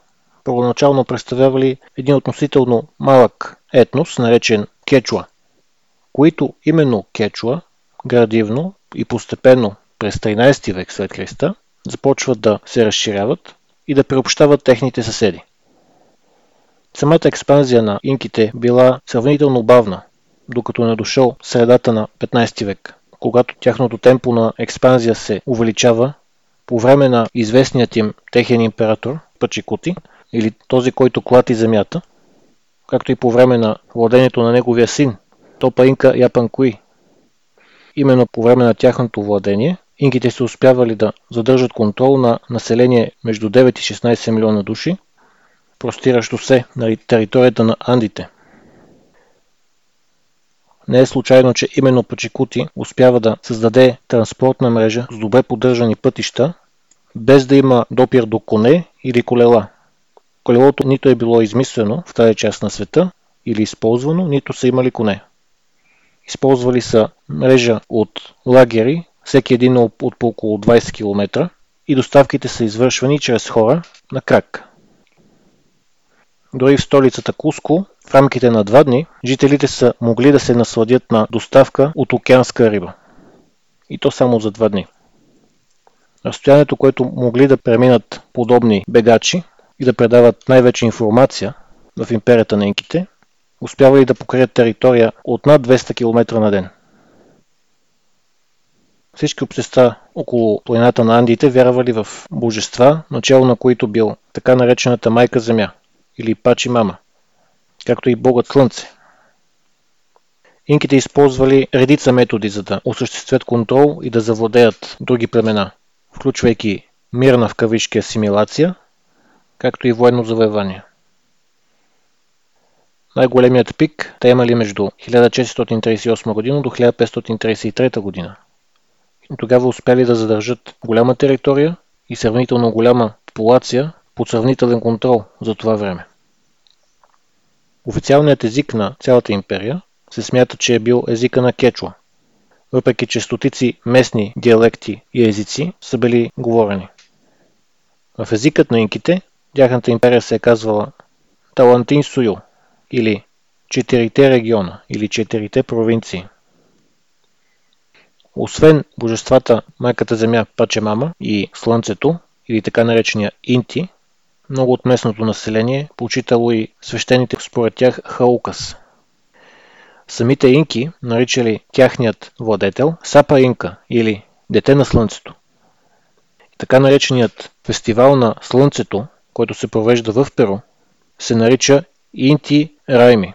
първоначално представлявали един относително малък етнос, наречен Кечуа, които именно Кечуа градивно и постепенно през 13 век след Христа започват да се разширяват и да приобщават техните съседи. Самата експанзия на инките била сравнително бавна, докато не дошъл средата на 15 век, когато тяхното темпо на експанзия се увеличава по време на известният им техен император Пачикути, или този, който клати земята, както и по време на владението на неговия син, Топа Инка Япанкуи, Именно по време на тяхното владение, инките са успявали да задържат контрол на население между 9 и 16 милиона души, простиращо се на територията на Андите. Не е случайно, че именно Пачекути успява да създаде транспортна мрежа с добре поддържани пътища, без да има допир до коне или колела. Колелото нито е било измислено в тази част на света или използвано, нито са имали коне. Използвали са мрежа от лагери, всеки един от по около 20 км и доставките са извършвани чрез хора на крак. Дори в столицата Куско, в рамките на два дни, жителите са могли да се насладят на доставка от океанска риба. И то само за два дни. Разстоянието, което могли да преминат подобни бегачи и да предават най-вече информация в империята на инките, успявали да покрият територия от над 200 км на ден. Всички общества около планината на Андиите вярвали в божества, начало на които бил така наречената майка земя или пачи мама, както и богът слънце. Инките използвали редица методи за да осъществят контрол и да завладеят други племена, включвайки мирна в кавички асимилация, както и военно завоевание. Най-големият пик те имали между 1438 година до 1533 година. И тогава успяли да задържат голяма територия и сравнително голяма популация под сравнителен контрол за това време. Официалният език на цялата империя се смята, че е бил езика на кечуа, въпреки че стотици местни диалекти и езици са били говорени. В езикът на инките тяхната империя се е казвала Талантин Суйо – или четирите региона или четирите провинции. освен божествата Майката Земя, Пачемама и Слънцето, или така наречения Инти, много от местното население почитало и свещените според тях Хаукас. Самите инки наричали тяхният владетел Сапа Инка или Дете на Слънцето. Така нареченият фестивал на Слънцето, който се провежда в Перу, се нарича Инти Райми.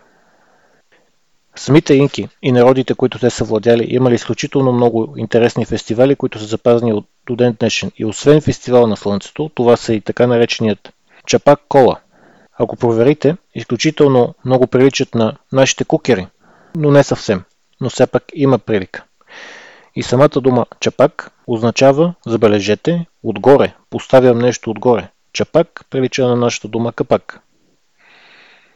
Самите инки и народите, които те са владяли, имали изключително много интересни фестивали, които са запазени от до ден днешен. И освен фестивал на Слънцето, това са и така нареченият Чапак Кола. Ако проверите, изключително много приличат на нашите кукери, но не съвсем, но все пак има прилика. И самата дума чапак означава, забележете, отгоре, поставям нещо отгоре. Чапак прилича на нашата дума капак.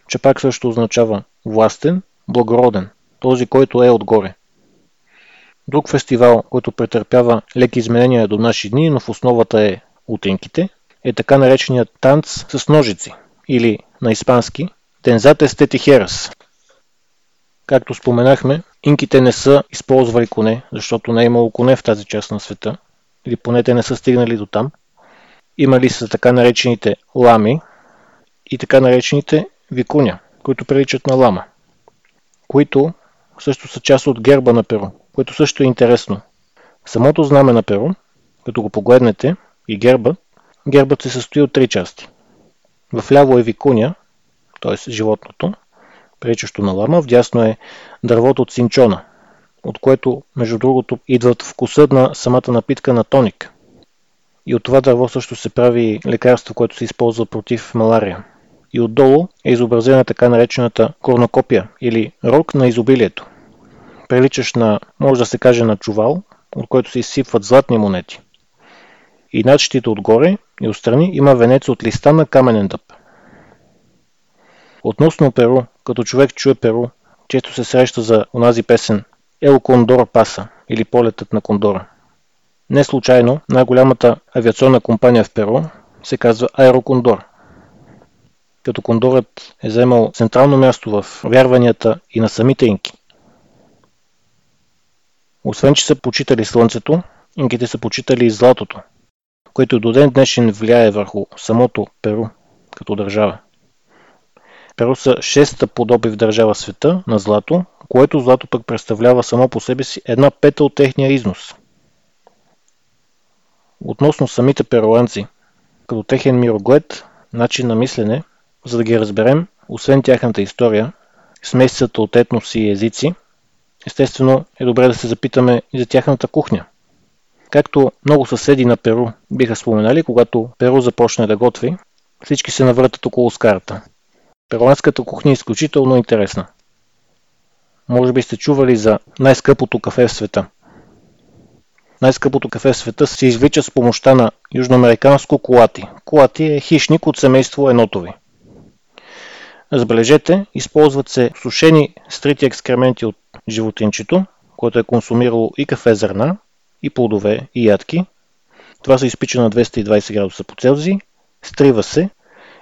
Чапак също означава властен, благороден, този, който е отгоре. Друг фестивал, който претърпява леки изменения до наши дни, но в основата е утенките, е така нареченият танц с ножици, или на испански Тензате стетихерас. Както споменахме, инките не са използвали коне, защото не е имало коне в тази част на света, или поне те не са стигнали до там. Имали са така наречените лами и така наречените викуня, които приличат на лама, които също са част от герба на Перу, което също е интересно. Самото знаме на Перу, като го погледнете, и гербът, гербът се състои от три части. В ляво е викуня, т.е. животното, приличащо на лама, вдясно е дървото от синчона, от което, между другото, идват вкуса на самата напитка на тоник. И от това дърво също се прави лекарство, което се използва против малария. И отдолу е изобразена така наречената корнокопия или рок на изобилието. Приличаш на, може да се каже, на чувал, от който се изсипват златни монети. И над щита отгоре и отстрани има венец от листа на каменен дъб. Относно Перу, като човек чуе Перу, често се среща за онази песен Ел Кондора Паса или Полетът на Кондора. Не случайно най-голямата авиационна компания в Перу се казва Аерокондор. Като кондорът е вземал централно място в вярванията и на самите инки. Освен, че са почитали слънцето, инките са почитали и златото, което до ден днешен влияе върху самото Перу като държава. Перу са шеста подоби в държава света на злато, което злато пък представлява само по себе си една пета от техния износ. Относно самите перуанци, като техен мироглед, начин на мислене, за да ги разберем, освен тяхната история, смесицата от етноси и езици, естествено е добре да се запитаме и за тяхната кухня. Както много съседи на Перу биха споменали, когато Перу започне да готви, всички се навъртат около скарата. Перуанската кухня е изключително интересна. Може би сте чували за най-скъпото кафе в света. Най-скъпото кафе в света се извлича с помощта на южноамериканско колати. Колати е хищник от семейство енотови. Забележете, използват се сушени стрити екскременти от животинчето, което е консумирало и кафе зърна, и плодове, и ядки. Това се изпича на 220 градуса по Целзий, стрива се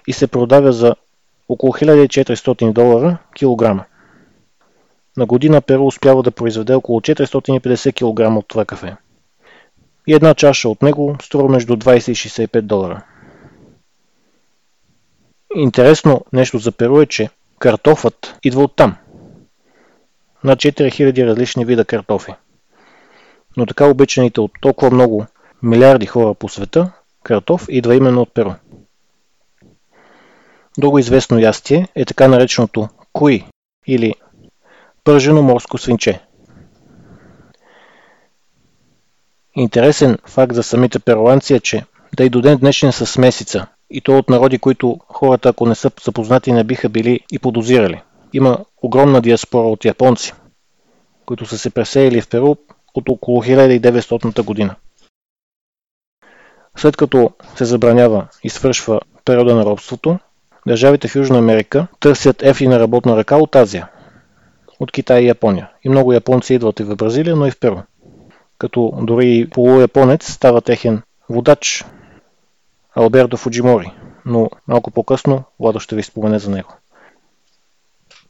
и се продава за около 1400 долара килограма. На година Перу успява да произведе около 450 кг от това кафе. И една чаша от него струва между 20 и 65 долара. Интересно нещо за Перу е, че картофът идва от там. Над 4000 различни вида картофи. Но така обичаните от толкова много милиарди хора по света, картоф идва именно от Перу. Друго известно ястие е така нареченото куи или пържено морско свинче. Интересен факт за самите перуанци е, че да и до ден днешен са смесица, и то от народи, които хората, ако не са запознати, не биха били и подозирали. Има огромна диаспора от японци, които са се пресеяли в Перу от около 1900 година. След като се забранява и свършва периода на робството, Държавите в Южна Америка търсят ефтина работна ръка от Азия, от Китай и Япония. И много японци идват и в Бразилия, но и в Перу. Като дори полуяпонец става техен водач Алберто Фуджимори, но малко по-късно Владо ще ви спомене за него.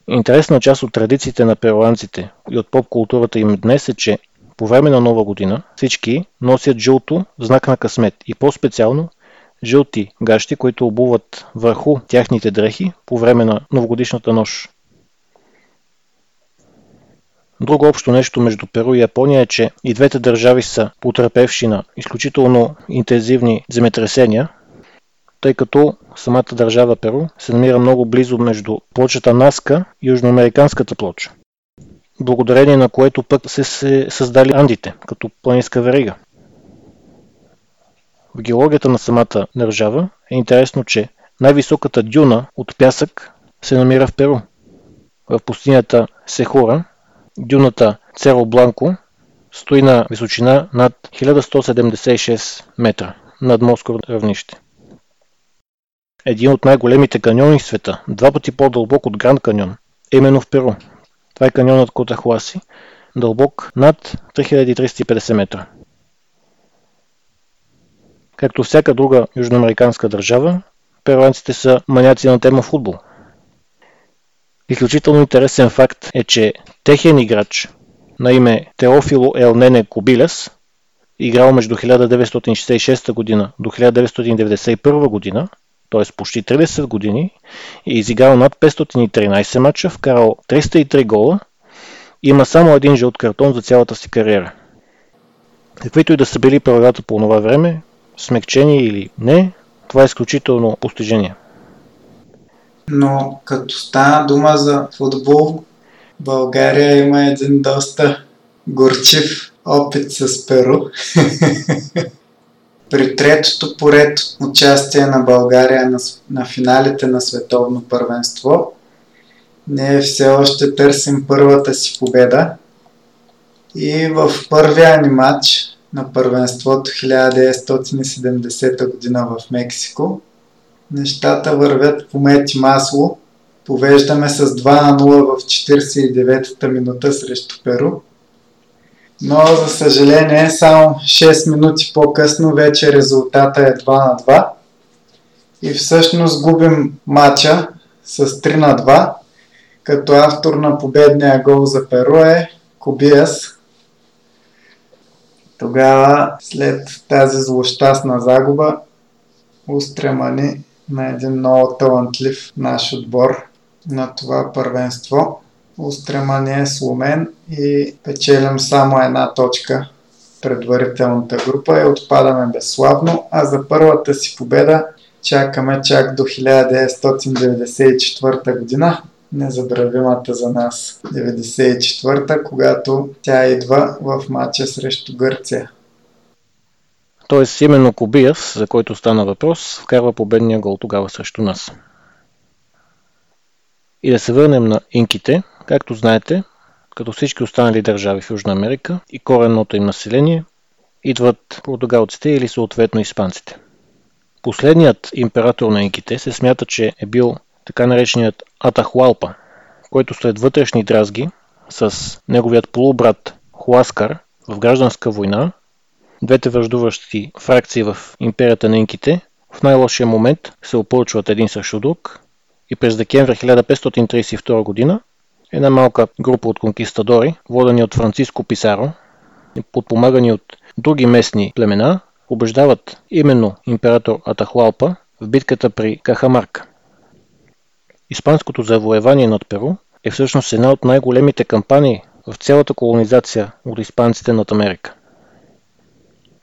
Интересна част от традициите на перуанците и от поп-културата им днес е, че по време на Нова година всички носят жълто знак на късмет и по-специално жълти гащи, които обуват върху тяхните дрехи по време на новогодишната нощ. Друго общо нещо между Перу и Япония е, че и двете държави са потърпевши на изключително интензивни земетресения, тъй като самата държава Перу се намира много близо между плочата Наска и южноамериканската плоча, благодарение на което пък се, се създали Андите, като планинска верига. В геологията на самата държава е интересно, че най-високата дюна от пясък се намира в Перу. В пустинята Сехура, дюната Церо Бланко стои на височина над 1176 метра над морско равнище. Един от най-големите каньони в света, два пъти по-дълбок от Гранд каньон, е именно в Перу. Това е каньонът Котахуаси, дълбок над 3350 метра. Както всяка друга южноамериканска държава, перуанците са маняци на тема футбол. Изключително интересен факт е, че техен играч на име Теофило Елнене Кобилес, играл между 1966 година до 1991 година, т.е. почти 30 години, е изиграл над 513 мача, вкарал 303 гола и има само един жълт картон за цялата си кариера. Каквито и да са били правилата по това време, смекчени или не, това е изключително постижение. Но като стана дума за футбол, България има един доста горчив опит с Перу. При третото поред участие на България на, на финалите на световно първенство, ние все още търсим първата си победа. И в първия ни матч на първенството 1970 година в Мексико, нещата вървят по мет масло. Повеждаме с 2 на 0 в 49-та минута срещу Перу. Но, за съжаление, само 6 минути по-късно вече резултата е 2 на 2. И всъщност губим матча с 3 на 2, като автор на победния гол за Перу е Кобиас. Тогава, след тази злощастна загуба, устремани на един много талантлив наш отбор на това първенство. Устрема не е сломен и печелим само една точка предварителната група и отпадаме безславно, а за първата си победа чакаме чак до 1994 година, незабравимата за нас 94-та, когато тя идва в матча срещу Гърция. Тоест именно Кобиев, за който стана въпрос, вкарва победния гол тогава срещу нас. И да се върнем на инките. Както знаете, като всички останали държави в Южна Америка и коренното им население, идват португалците или съответно испанците. Последният император на инките се смята, че е бил така нареченият Атахуалпа, който след вътрешни дразги с неговият полубрат Хуаскар в гражданска война, двете връждуващи фракции в империята на инките в най-лошия момент се опълчват един срещу друг и през декември 1532 година една малка група от конкистадори, водени от Франциско Писаро подпомагани от други местни племена, убеждават именно император Атахуалпа в битката при Кахамарка. Испанското завоевание над Перу е всъщност една от най-големите кампании в цялата колонизация от испанците над Америка.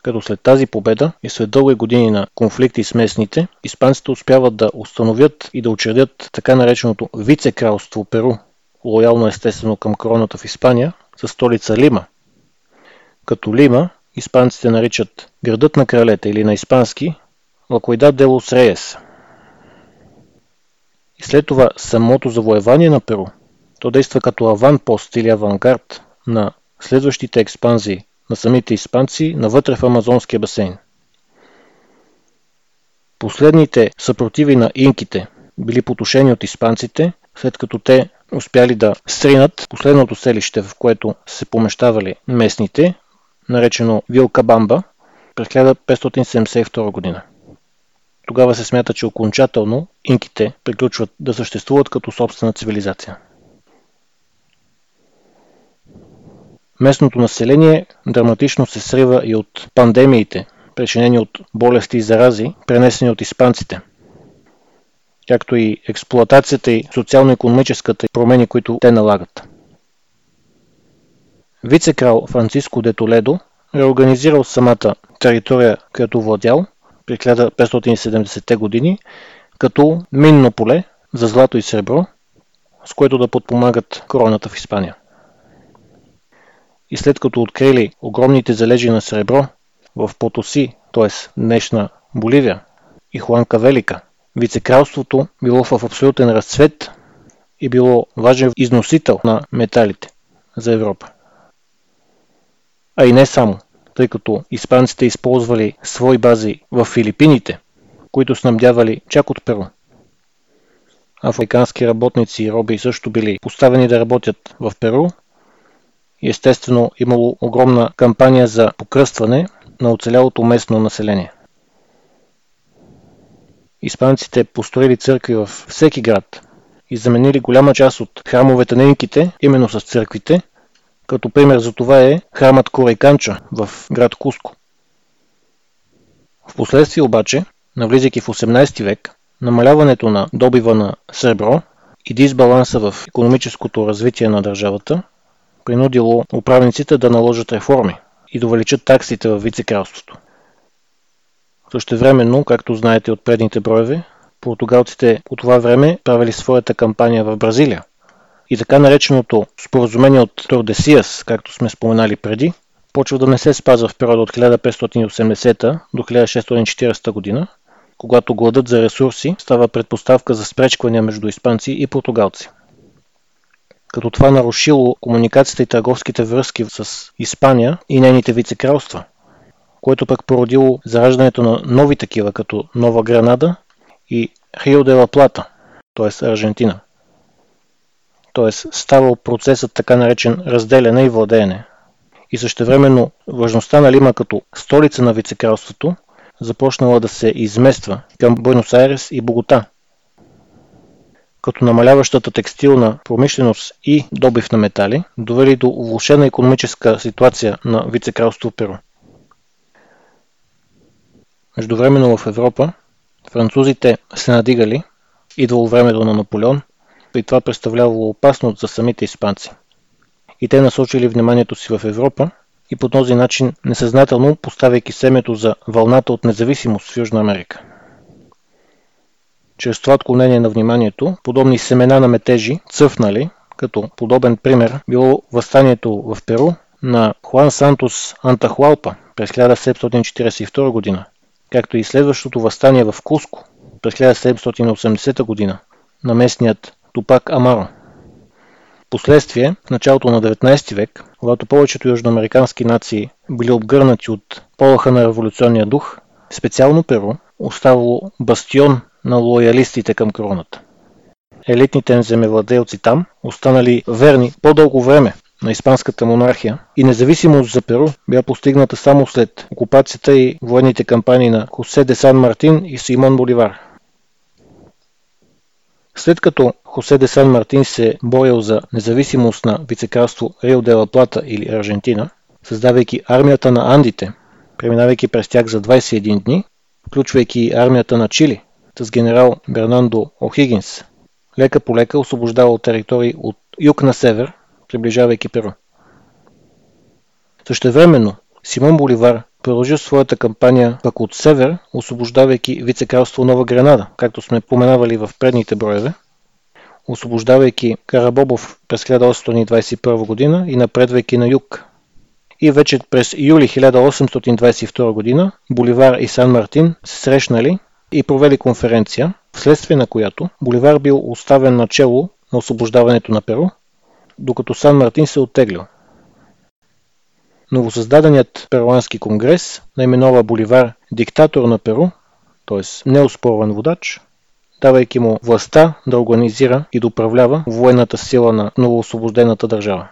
Като след тази победа и след дълги години на конфликти с местните, испанците успяват да установят и да учредят така нареченото вице-кралство Перу, лоялно естествено към короната в Испания, със столица Лима. Като Лима, испанците наричат градът на кралете или на испански Лакоидад де Лос. И след това самото завоевание на Перу, то действа като аванпост или авангард на следващите експанзии на самите испанци навътре в Амазонския басейн. Последните съпротиви на инките били потушени от испанците, след като те успяли да стринат последното селище, в което се помещавали местните, наречено Вилкабамба, през 1572 година. Тогава се смята, че окончателно инките приключват да съществуват като собствена цивилизация. Местното население драматично се срива и от пандемиите, причинени от болести и зарази, пренесени от испанците, както и експлоатацията и социално-економическата промени, които те налагат. Вице-крал Франциско де Толедо реорганизирал самата територия, която владял при 1570-те години, като минно поле за злато и сребро, с което да подпомагат короната в Испания. И след като открили огромните залежи на сребро в Потоси, т.е. днешна Боливия, и Хуанка Велика, вицекралството било в абсолютен разцвет и било важен износител на металите за Европа. А и не само, тъй като испанците използвали свои бази в Филипините, които снабдявали чак от Перу. Африкански работници и роби също били поставени да работят в Перу. Естествено имало огромна кампания за покръстване на оцелялото местно население. Испанците построили църкви във всеки град и заменили голяма част от храмовете на инките именно с църквите – като пример за това е храмът Корейканча в град Куско. Впоследствие обаче, навлизайки в 18 век, намаляването на добива на сребро и дисбаланса в економическото развитие на държавата принудило управниците да наложат реформи и да увеличат таксите в вицекралството. Същевременно, както знаете от предните броеве, португалците по това време правили своята кампания в Бразилия – и така нареченото споразумение от Тордесиас, както сме споменали преди, почва да не се спазва в периода от 1580 до 1640 година, когато гладът за ресурси става предпоставка за спречквания между испанци и португалци. Като това нарушило комуникацията и търговските връзки с Испания и нейните вицекралства, което пък породило зараждането на нови такива, като Нова Гранада и Рио де ла Плата, т.е. Аржентина т.е. ставал процесът така наречен разделяне и владеене. И същевременно важността на Лима като столица на вицекралството започнала да се измества към Буенос Айрес и Богота. Като намаляващата текстилна промишленост и добив на метали довели до влушена економическа ситуация на вицекралство Перу. Междувременно в Европа французите се надигали, идвало времето на Наполеон – и това представлявало опасност за самите испанци. И те насочили вниманието си в Европа и по този начин несъзнателно поставяйки семето за вълната от независимост в Южна Америка. Чрез това отклонение на вниманието, подобни семена на метежи цъфнали, като подобен пример било възстанието в Перу на Хуан Сантос Антахуалпа през 1742 година, както и следващото възстание в Куско през 1780 година на местният Тупак Амаро. Последствие, в началото на 19 век, когато повечето южноамерикански нации били обгърнати от полаха на революционния дух, специално Перу оставало бастион на лоялистите към короната. Елитните земевладелци там останали верни по-дълго време на испанската монархия и независимост за Перу бя постигната само след окупацията и военните кампании на Хосе де Сан Мартин и Симон Боливар. След като Хосе де Сан Мартин се борил за независимост на вицекралство Рио де ла Плата или Аржентина, създавайки армията на Андите, преминавайки през тях за 21 дни, включвайки армията на Чили с генерал Бернандо Охигинс, лека по лека освобождавал територии от юг на север, приближавайки Перу. Същевременно Симон Боливар продължи своята кампания пък от север, освобождавайки вицекралство Нова Гренада, както сме поменавали в предните броеве, освобождавайки Карабобов през 1821 година и напредвайки на юг. И вече през юли 1822 година Боливар и Сан Мартин се срещнали и провели конференция, вследствие на която Боливар бил оставен начело на освобождаването на Перу, докато Сан Мартин се оттеглил. Новосъздаденият перуански конгрес наименова Боливар диктатор на Перу, т.е. неоспорван водач, давайки му властта да организира и да управлява военната сила на новоосвобождената държава.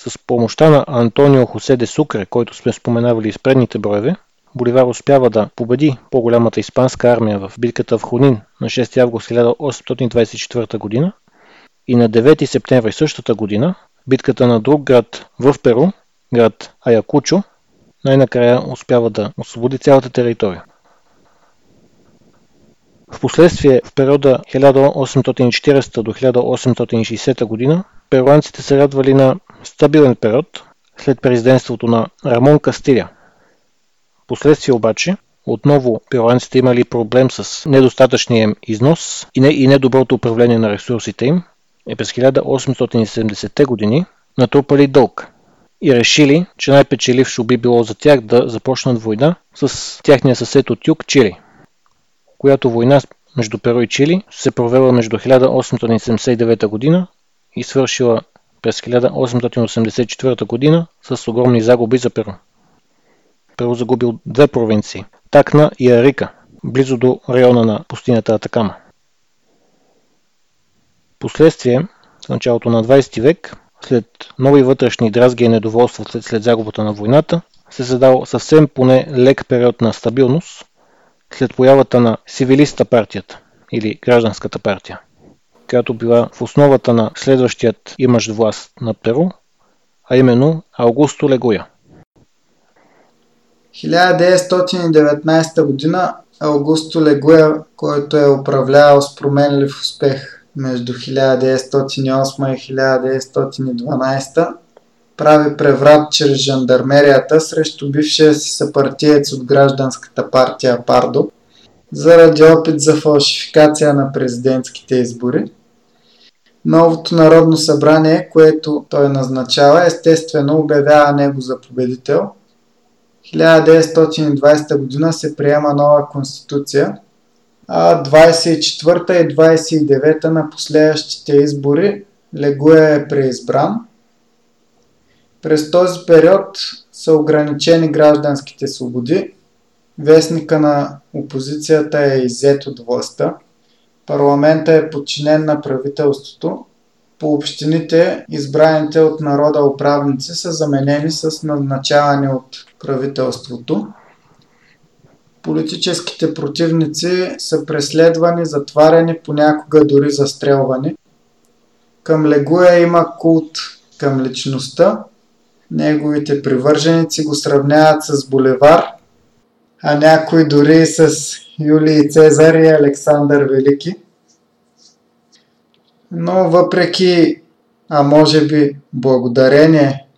С помощта на Антонио Хосе де Сукре, който сме споменавали из предните броеве, Боливар успява да победи по-голямата испанска армия в битката в Хунин на 6 август 1824 г. и на 9 септември същата година битката на друг град в Перу, град Аякучо, най-накрая успява да освободи цялата територия. Впоследствие в периода 1840 до 1860 година перуанците се радвали на стабилен период след президентството на Рамон Кастиля. Последствие обаче, отново перуанците имали проблем с недостатъчния износ и, не, и недоброто управление на ресурсите им, и през 1870-те години натрупали дълг и решили, че най-печелившо би било за тях да започнат война с тяхния съсед от юг Чили, която война между Перу и Чили се провела между 1879 година и свършила през 1884 година с огромни загуби за Перу. Перу загубил две провинции – Такна и Арика, близо до района на пустинята Атакама. Последствие, в началото на 20 век, след нови вътрешни дразги и недоволство след, след загубата на войната, се задал съвсем поне лек период на стабилност след появата на Сивилиста партията или Гражданската партия, която била в основата на следващият имащ власт на Перу, а именно Аугусто Легуя. 1919 година Аугусто Легуя, който е управлявал с променлив успех между 1908 и 1912 прави преврат чрез жандармерията срещу бившия си съпартиец от гражданската партия Пардо заради опит за фалшификация на президентските избори. Новото Народно събрание, което той назначава, естествено обявява него за победител. 1920 година се приема нова конституция – а 24-та и 29-та на последващите избори Легуя е преизбран. През този период са ограничени гражданските свободи. Вестника на опозицията е иззет от властта. Парламента е подчинен на правителството. По общините избраните от народа управници са заменени с назначаване от правителството политическите противници са преследвани, затваряни, понякога дори застрелвани. Към Легуя има култ към личността. Неговите привърженици го сравняват с булевар, а някои дори с Юлий Цезар и Александър Велики. Но въпреки, а може би благодарение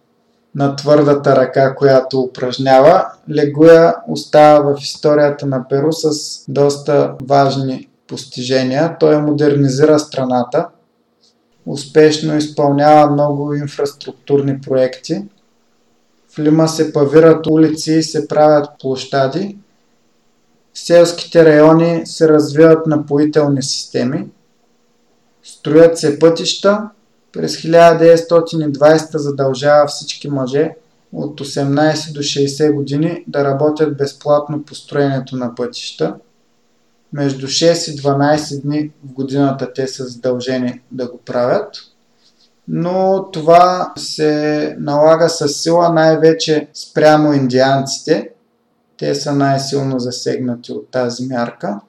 на твърдата ръка, която упражнява. Легуя остава в историята на Перу с доста важни постижения. Той модернизира страната, успешно изпълнява много инфраструктурни проекти. В Лима се павират улици и се правят площади. В селските райони се развиват напоителни системи. Строят се пътища, през 1920 задължава всички мъже от 18 до 60 години да работят безплатно по строенето на пътища. Между 6 и 12 дни в годината те са задължени да го правят. Но това се налага с сила най-вече спрямо индианците. Те са най-силно засегнати от тази мярка.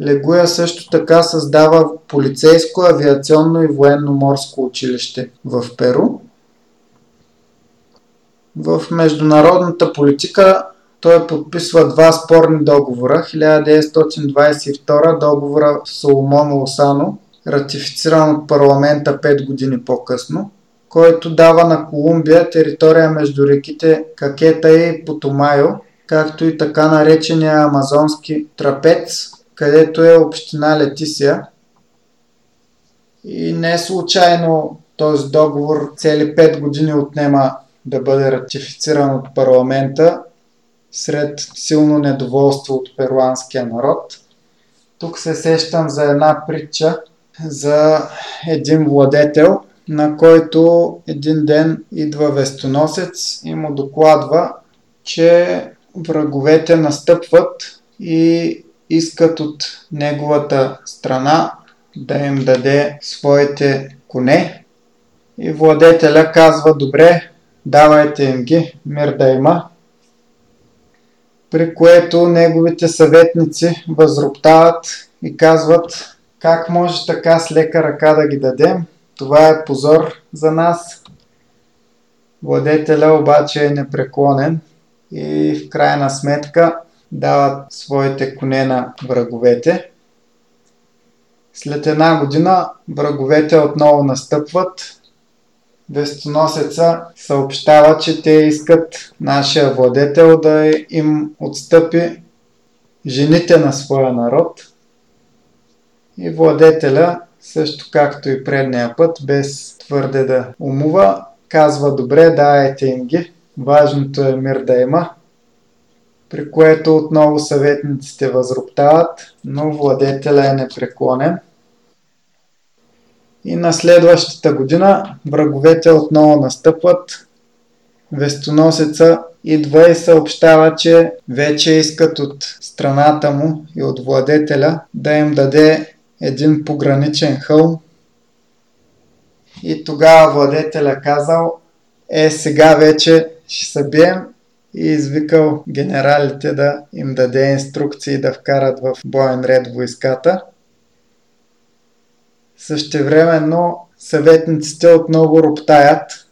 Легуя също така създава полицейско, авиационно и военно-морско училище в Перу. В международната политика той подписва два спорни договора. 1922 договора Соломон Лосано, ратифициран от парламента 5 години по-късно, който дава на Колумбия територия между реките Какета и Потомайо, както и така наречения амазонски трапец, където е община Летисия. И не случайно този договор цели 5 години отнема да бъде ратифициран от парламента сред силно недоволство от перуанския народ. Тук се сещам за една притча за един владетел, на който един ден идва вестоносец и му докладва, че враговете настъпват и искат от неговата страна да им даде своите коне и владетеля казва добре, давайте им ги, мир да има. При което неговите съветници възроптават и казват как може така с лека ръка да ги дадем. Това е позор за нас. Владетеля обаче е непреклонен и в крайна сметка дават своите коне на враговете. След една година враговете отново настъпват. Вестоносеца съобщава, че те искат нашия владетел да им отстъпи жените на своя народ. И владетеля, също както и предния път, без твърде да умува, казва добре, дайте им ги, важното е мир да има при което отново съветниците възроптават, но владетеля е непреклонен. И на следващата година враговете отново настъпват. Вестоносеца идва и съобщава, че вече искат от страната му и от владетеля да им даде един пограничен хълм. И тогава владетеля казал, е сега вече ще се бием и извикал генералите да им даде инструкции да вкарат в боен ред войската. Същевременно съветниците отново роптаят,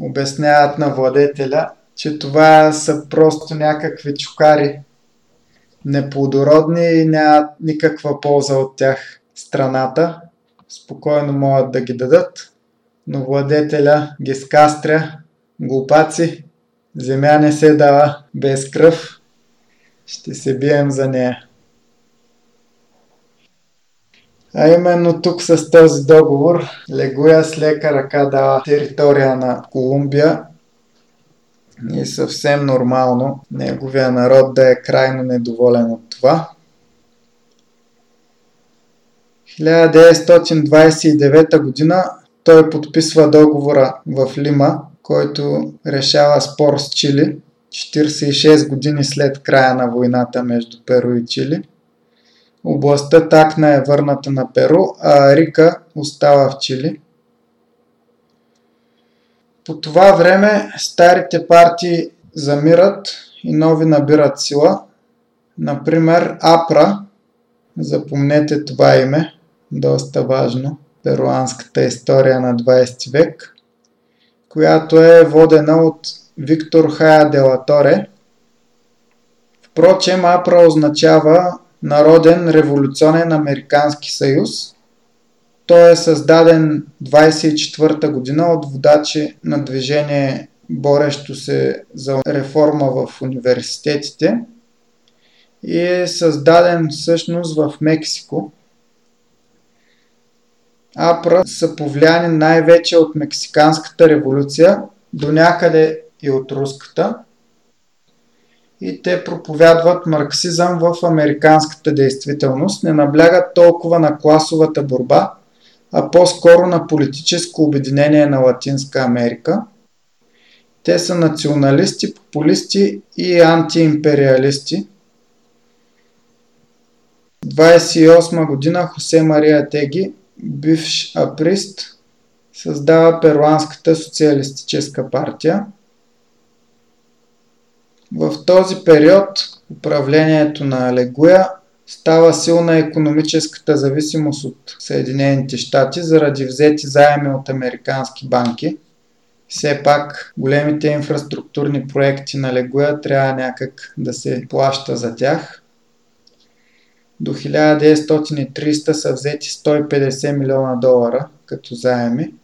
обясняват на владетеля, че това са просто някакви чукари, неплодородни и нямат никаква полза от тях страната. Спокойно могат да ги дадат, но владетеля ги скастря, глупаци, Земя не се дава без кръв. Ще се бием за нея. А именно тук с този договор Легуя с лека ръка дава територия на Колумбия и съвсем нормално неговия народ да е крайно недоволен от това. 1929 година той подписва договора в Лима който решава спор с Чили 46 години след края на войната между Перу и Чили. Областта Такна е върната на Перу, а Рика остава в Чили. По това време старите партии замират и нови набират сила. Например, АПРА, запомнете това име, доста важно, перуанската история на 20 век – която е водена от Виктор Хая Делаторе. Впрочем, АПРА означава Народен революционен американски съюз. Той е създаден 24-та година от водачи на движение борещо се за реформа в университетите и е създаден всъщност в Мексико. АПРА са повлияни най-вече от Мексиканската революция, до някъде и от руската. И те проповядват марксизъм в американската действителност, не наблягат толкова на класовата борба, а по-скоро на политическо обединение на Латинска Америка. Те са националисти, популисти и антиимпериалисти. 28 година Хосе Мария Теги бивш априст, създава Перуанската социалистическа партия. В този период управлението на Легуя става силна економическата зависимост от Съединените щати заради взети заеми от американски банки. Все пак големите инфраструктурни проекти на Легуя трябва някак да се плаща за тях до 1930 са взети 150 милиона долара като заеми,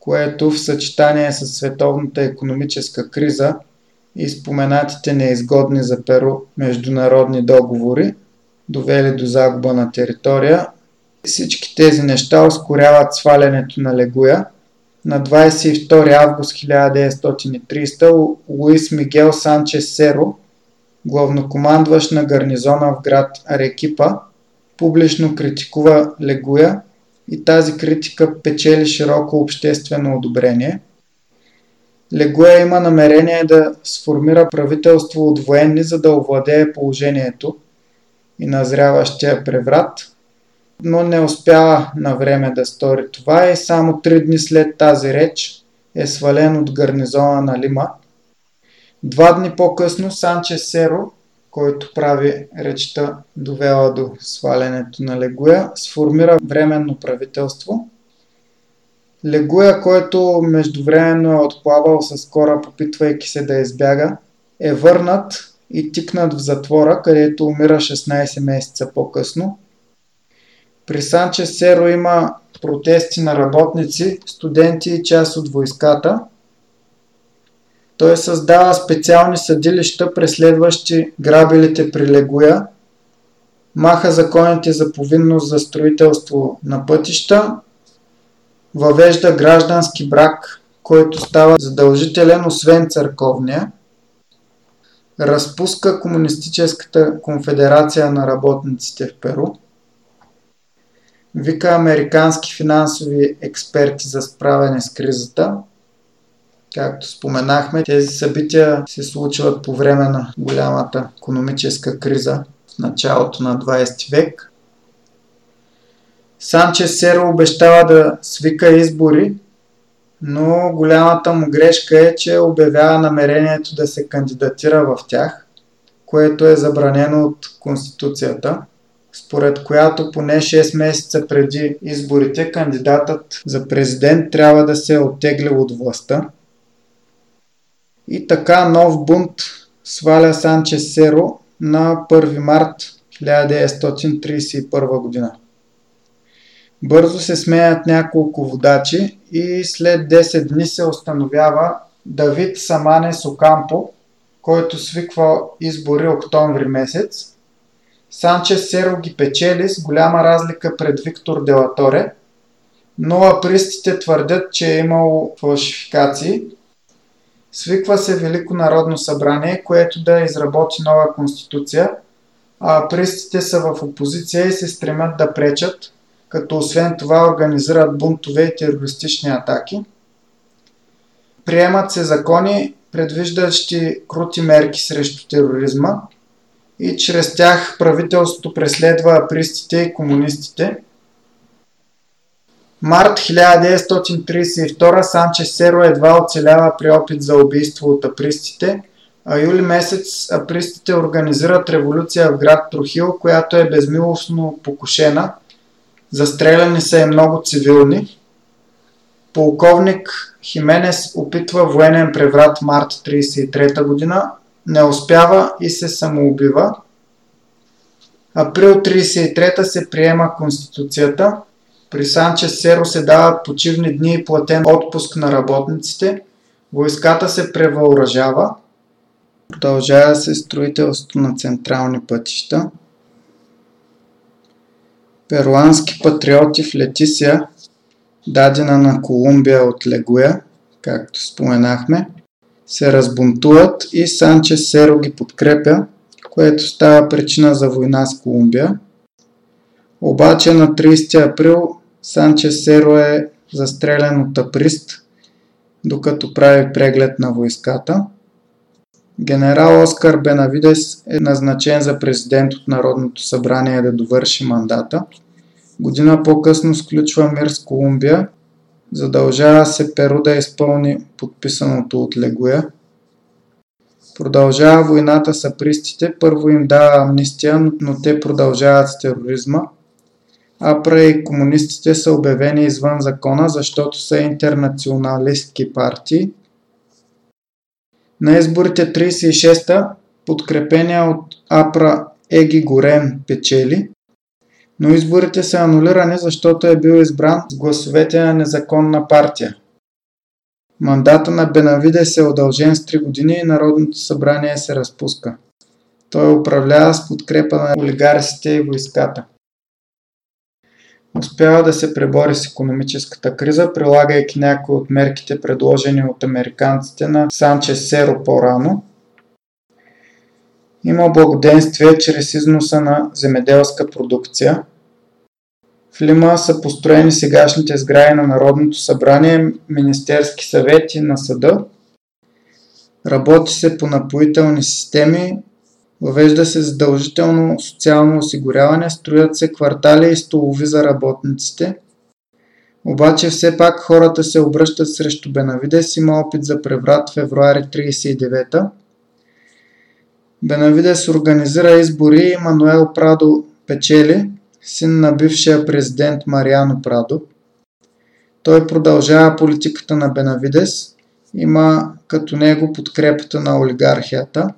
което в съчетание с световната економическа криза и споменатите неизгодни за Перу международни договори, довели до загуба на територия. Всички тези неща ускоряват свалянето на Легуя. На 22 август 1930 Луис Мигел Санчес Серо главнокомандващ на гарнизона в град Арекипа, публично критикува Легуя и тази критика печели широко обществено одобрение. Легуя има намерение да сформира правителство от военни, за да овладее положението и назряващия преврат, но не успява на време да стори това и само три дни след тази реч е свален от гарнизона на Лима – Два дни по-късно Санче Серо, който прави речта довела до свалянето на Легуя, сформира временно правителство Легуя, който междувременно е отплавал с кораб, опитвайки се да избяга, е върнат и тикнат в затвора, където умира 16 месеца по-късно. При Санчес Серо има протести на работници, студенти и част от войската. Той създава специални съдилища, преследващи грабилите при Легуя, маха законите за повинност за строителство на пътища, въвежда граждански брак, който става задължителен освен църковния, разпуска Комунистическата конфедерация на работниците в Перу, вика американски финансови експерти за справяне с кризата. Както споменахме, тези събития се случват по време на голямата економическа криза в началото на 20 век. Санчес Серо обещава да свика избори, но голямата му грешка е, че обявява намерението да се кандидатира в тях, което е забранено от Конституцията според която поне 6 месеца преди изборите кандидатът за президент трябва да се е оттеглил от властта. И така нов бунт сваля Санчес Серо на 1 март 1931 година. Бързо се сменят няколко водачи и след 10 дни се установява Давид Самане Сокампо, който свиква избори октомври месец Санчес Серо ги печели с голяма разлика пред Виктор Делаторе, но апристите твърдят, че е имало фалшификации. Свиква се Велико народно събрание, което да изработи нова конституция, а апристите са в опозиция и се стремят да пречат, като освен това организират бунтове и терористични атаки. Приемат се закони, предвиждащи крути мерки срещу тероризма – и чрез тях правителството преследва апристите и комунистите. Март 1932 Санчес Серо едва оцелява при опит за убийство от апристите, а юли месец апристите организират революция в град Трохил, която е безмилостно покушена. Застреляни са и много цивилни. Полковник Хименес опитва военен преврат март 1933 година, не успява и се самоубива. Април 33 се приема Конституцията. При Санче Серо се дават почивни дни и платен отпуск на работниците. Войската се превъоръжава. Продължава се строителството на централни пътища. Перуански патриоти в Летисия, дадена на Колумбия от Легуя, както споменахме, се разбунтуват и Санчес Серо ги подкрепя, което става причина за война с Колумбия. Обаче на 30 април Санчес Серо е застрелян от априст, докато прави преглед на войската. Генерал Оскар Бенавидес е назначен за президент от Народното събрание да довърши мандата. Година по-късно сключва мир с Колумбия Задължава се Перу да изпълни подписаното от Легуя. Продължава войната с апристите. Първо им дава амнистия, но те продължават с тероризма. Апра комунистите са обявени извън закона, защото са интернационалистки партии. На изборите 36-та, подкрепения от Апра Еги Горен печели, но изборите са анулирани, защото е бил избран с гласовете на незаконна партия. Мандата на Бенавиде се е удължен с 3 години и Народното събрание се разпуска. Той управлява с подкрепа на олигарсите и войската. Успява да се пребори с економическата криза, прилагайки някои от мерките предложени от американците на Санчес Серо по-рано. Има благоденствие чрез износа на земеделска продукция – в Лима са построени сегашните сгради на Народното събрание, Министерски съвет и на съда. Работи се по напоителни системи, въвежда се задължително социално осигуряване, строят се квартали и столови за работниците. Обаче все пак хората се обръщат срещу Бенавидес, има опит за преврат февруари 39-та. Бенавидес организира избори и Мануел Прадо печели – син на бившия президент Мариано Прадо. Той продължава политиката на Бенавидес, има като него подкрепата на олигархията.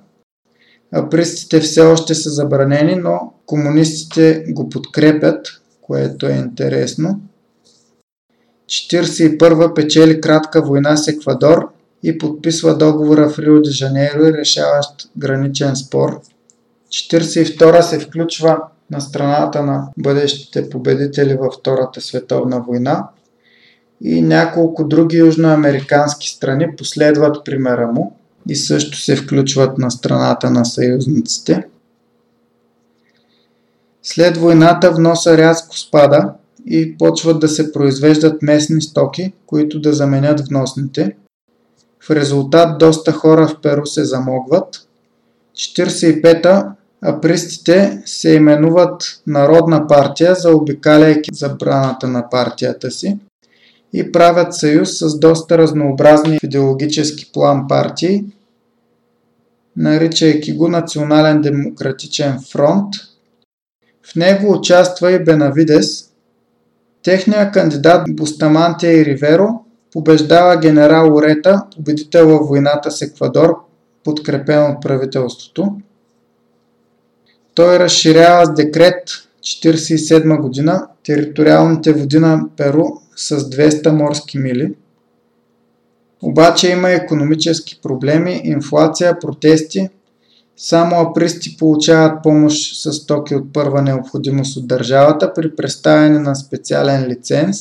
Апристите все още са забранени, но комунистите го подкрепят, което е интересно. 41 печели кратка война с Еквадор и подписва договора в Рио де Жанейро и решаващ граничен спор. 42 се включва на страната на бъдещите победители във Втората световна война и няколко други южноамерикански страни последват примера му и също се включват на страната на съюзниците. След войната вноса рязко спада и почват да се произвеждат местни стоки, които да заменят вносните. В резултат доста хора в Перу се замогват. 45-та апристите се именуват Народна партия, заобикаляйки забраната на партията си и правят съюз с доста разнообразни идеологически план партии, наричайки го Национален демократичен фронт. В него участва и Бенавидес. Техният кандидат Бустамантия и Риверо побеждава генерал Орета, победител във войната с Еквадор, подкрепен от правителството. Той разширява с декрет 1947 година териториалните води на Перу с 200 морски мили. Обаче има економически проблеми, инфлация, протести. Само апристи получават помощ с токи от първа необходимост от държавата при представяне на специален лиценз.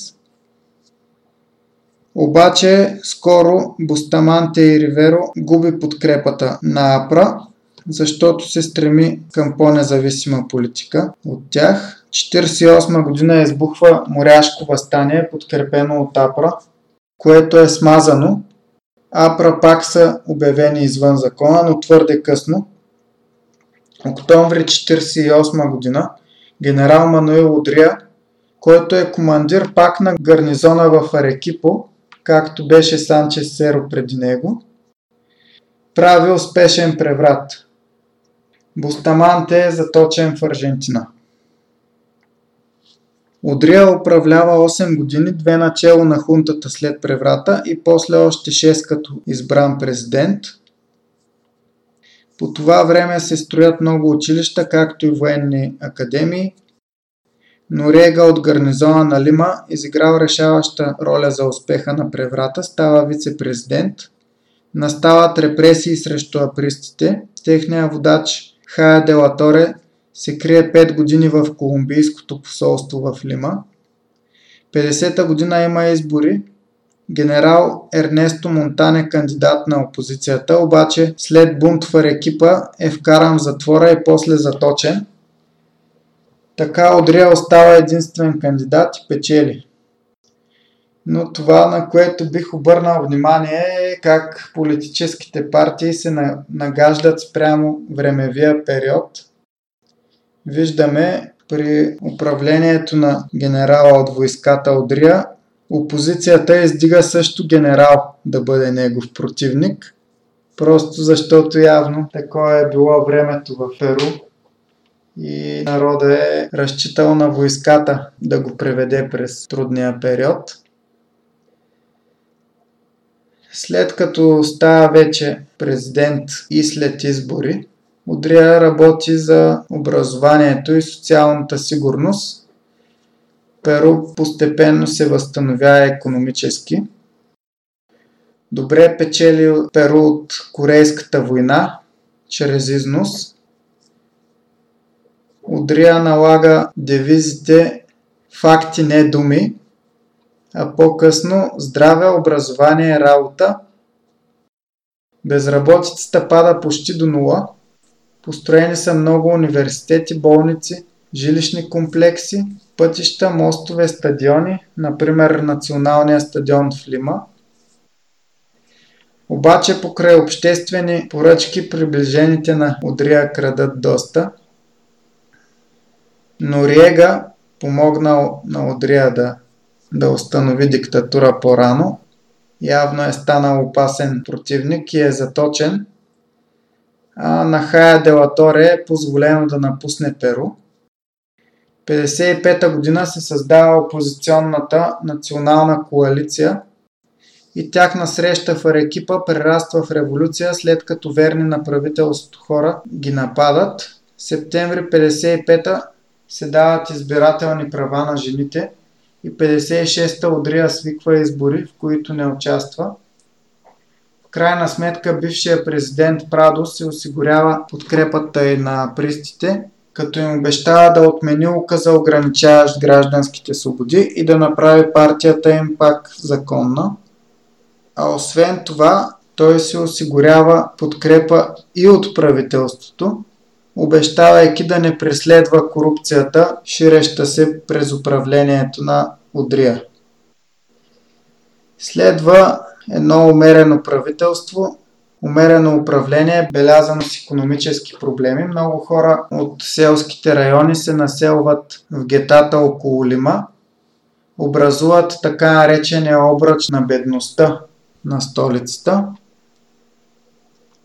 Обаче скоро Бустаманте и Риверо губи подкрепата на АПРА, защото се стреми към по-независима политика от тях. 1948 година избухва моряшко възстание, подкрепено от АПРА, което е смазано. АПРА пак са обявени извън закона, но твърде късно. Октомври 1948 година генерал Мануил Одрия, който е командир пак на гарнизона в Арекипо, както беше Санчес Серо преди него, прави успешен преврат. Бустаманте е заточен в Аржентина. Одрия управлява 8 години, две начало на хунтата след преврата и после още 6 като избран президент. По това време се строят много училища, както и военни академии. Норега от гарнизона на Лима, изиграл решаваща роля за успеха на преврата, става вице-президент. Настават репресии срещу апристите. Техният водач Хая Делаторе се крие 5 години в Колумбийското посолство в Лима. 50-та година има избори. Генерал Ернесто Монтан е кандидат на опозицията, обаче след бунт в екипа е вкаран в затвора и после заточен. Така Одрия остава единствен кандидат и печели. Но това, на което бих обърнал внимание е как политическите партии се нагаждат спрямо времевия период – виждаме при управлението на генерала от войската Одрия, опозицията издига също генерал да бъде негов противник, просто защото явно такова е било времето в Перу и народа е разчитал на войската да го преведе през трудния период. След като става вече президент и след избори, Одрия работи за образованието и социалната сигурност. Перу постепенно се възстановява економически. Добре печели Перу от Корейската война чрез износ. Одрия налага девизите факти, не думи, а по-късно здраве, образование, работа. Безработицата пада почти до нула. Построени са много университети, болници, жилищни комплекси, пътища, мостове, стадиони, например Националния стадион в Лима. Обаче покрай обществени поръчки приближените на Одрия крадат доста. Нориега, помогнал на Одрия да, да установи диктатура по-рано, явно е станал опасен противник и е заточен – на Хая Делаторе е позволено да напусне Перу. 1955 година се създава опозиционната национална коалиция и тяхна среща в Арекипа прераства в революция, след като верни на правителството хора ги нападат. В септември 1955 се дават избирателни права на жените и 56-та Одрия свиква избори, в които не участва. Крайна сметка бившия президент Прадо се осигурява подкрепата и на пристите, като им обещава да отмени указа ограничаващ гражданските свободи и да направи партията им пак законна. А освен това, той се осигурява подкрепа и от правителството, обещавайки да не преследва корупцията, ширеща се през управлението на Удрия. Следва едно умерено правителство, умерено управление, белязано с економически проблеми. Много хора от селските райони се населват в гетата около Лима, образуват така наречения обръч на бедността на столицата.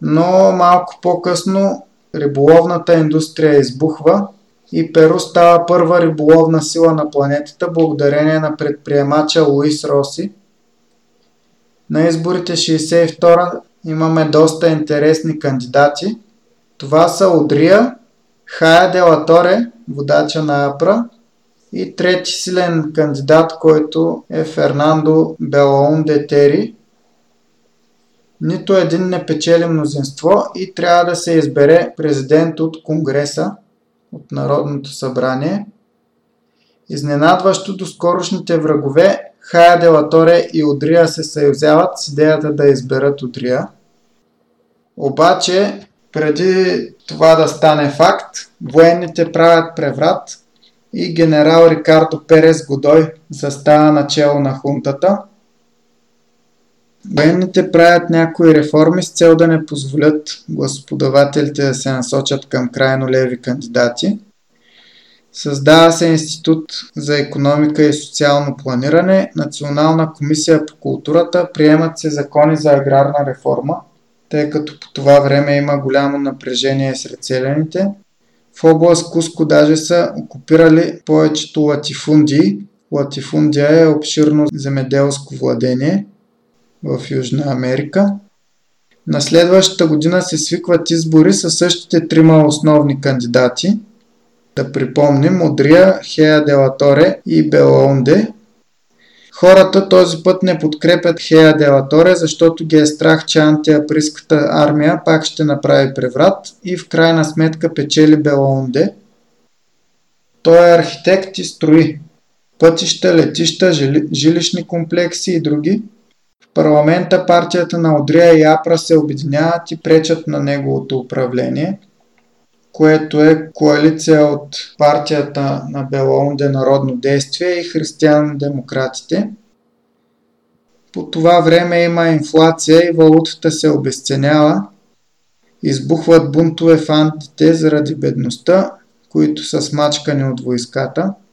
Но малко по-късно риболовната индустрия избухва и Перу става първа риболовна сила на планетата благодарение на предприемача Луис Роси. На изборите 62 имаме доста интересни кандидати. Това са Одрия, Хая Делаторе, водача на Апра и трети силен кандидат, който е Фернандо Белоун Детери, нито един не печели мнозинство и трябва да се избере президент от Конгреса, от Народното събрание. Изненадващо до скорошните врагове Хая Делаторе и Одрия се съюзяват с идеята да изберат Одрия. Обаче, преди това да стане факт, военните правят преврат и генерал Рикардо Перес Годой застава начало на хунтата – Военните правят някои реформи с цел да не позволят гласоподавателите да се насочат към крайно леви кандидати. Създава се Институт за економика и социално планиране, Национална комисия по културата, приемат се закони за аграрна реформа, тъй като по това време има голямо напрежение сред селените. В област Куско даже са окупирали повечето латифундии. Латифундия е обширно земеделско владение – в Южна Америка. На следващата година се свикват избори със същите трима основни кандидати. Да припомним Одрия, Хея Делаторе и Белаунде. Хората този път не подкрепят Хея Делаторе, защото ги е страх, че антиаприската армия пак ще направи преврат и в крайна сметка печели Белаунде. Той е архитект и строи пътища, летища, жилищни комплекси и други – парламента партията на Одрия и Апра се обединяват и пречат на неговото управление, което е коалиция от партията на Белоунде Народно действие и християн-демократите. По това време има инфлация и валутата се обесценява. Избухват бунтове в антите заради бедността, които са смачкани от войската –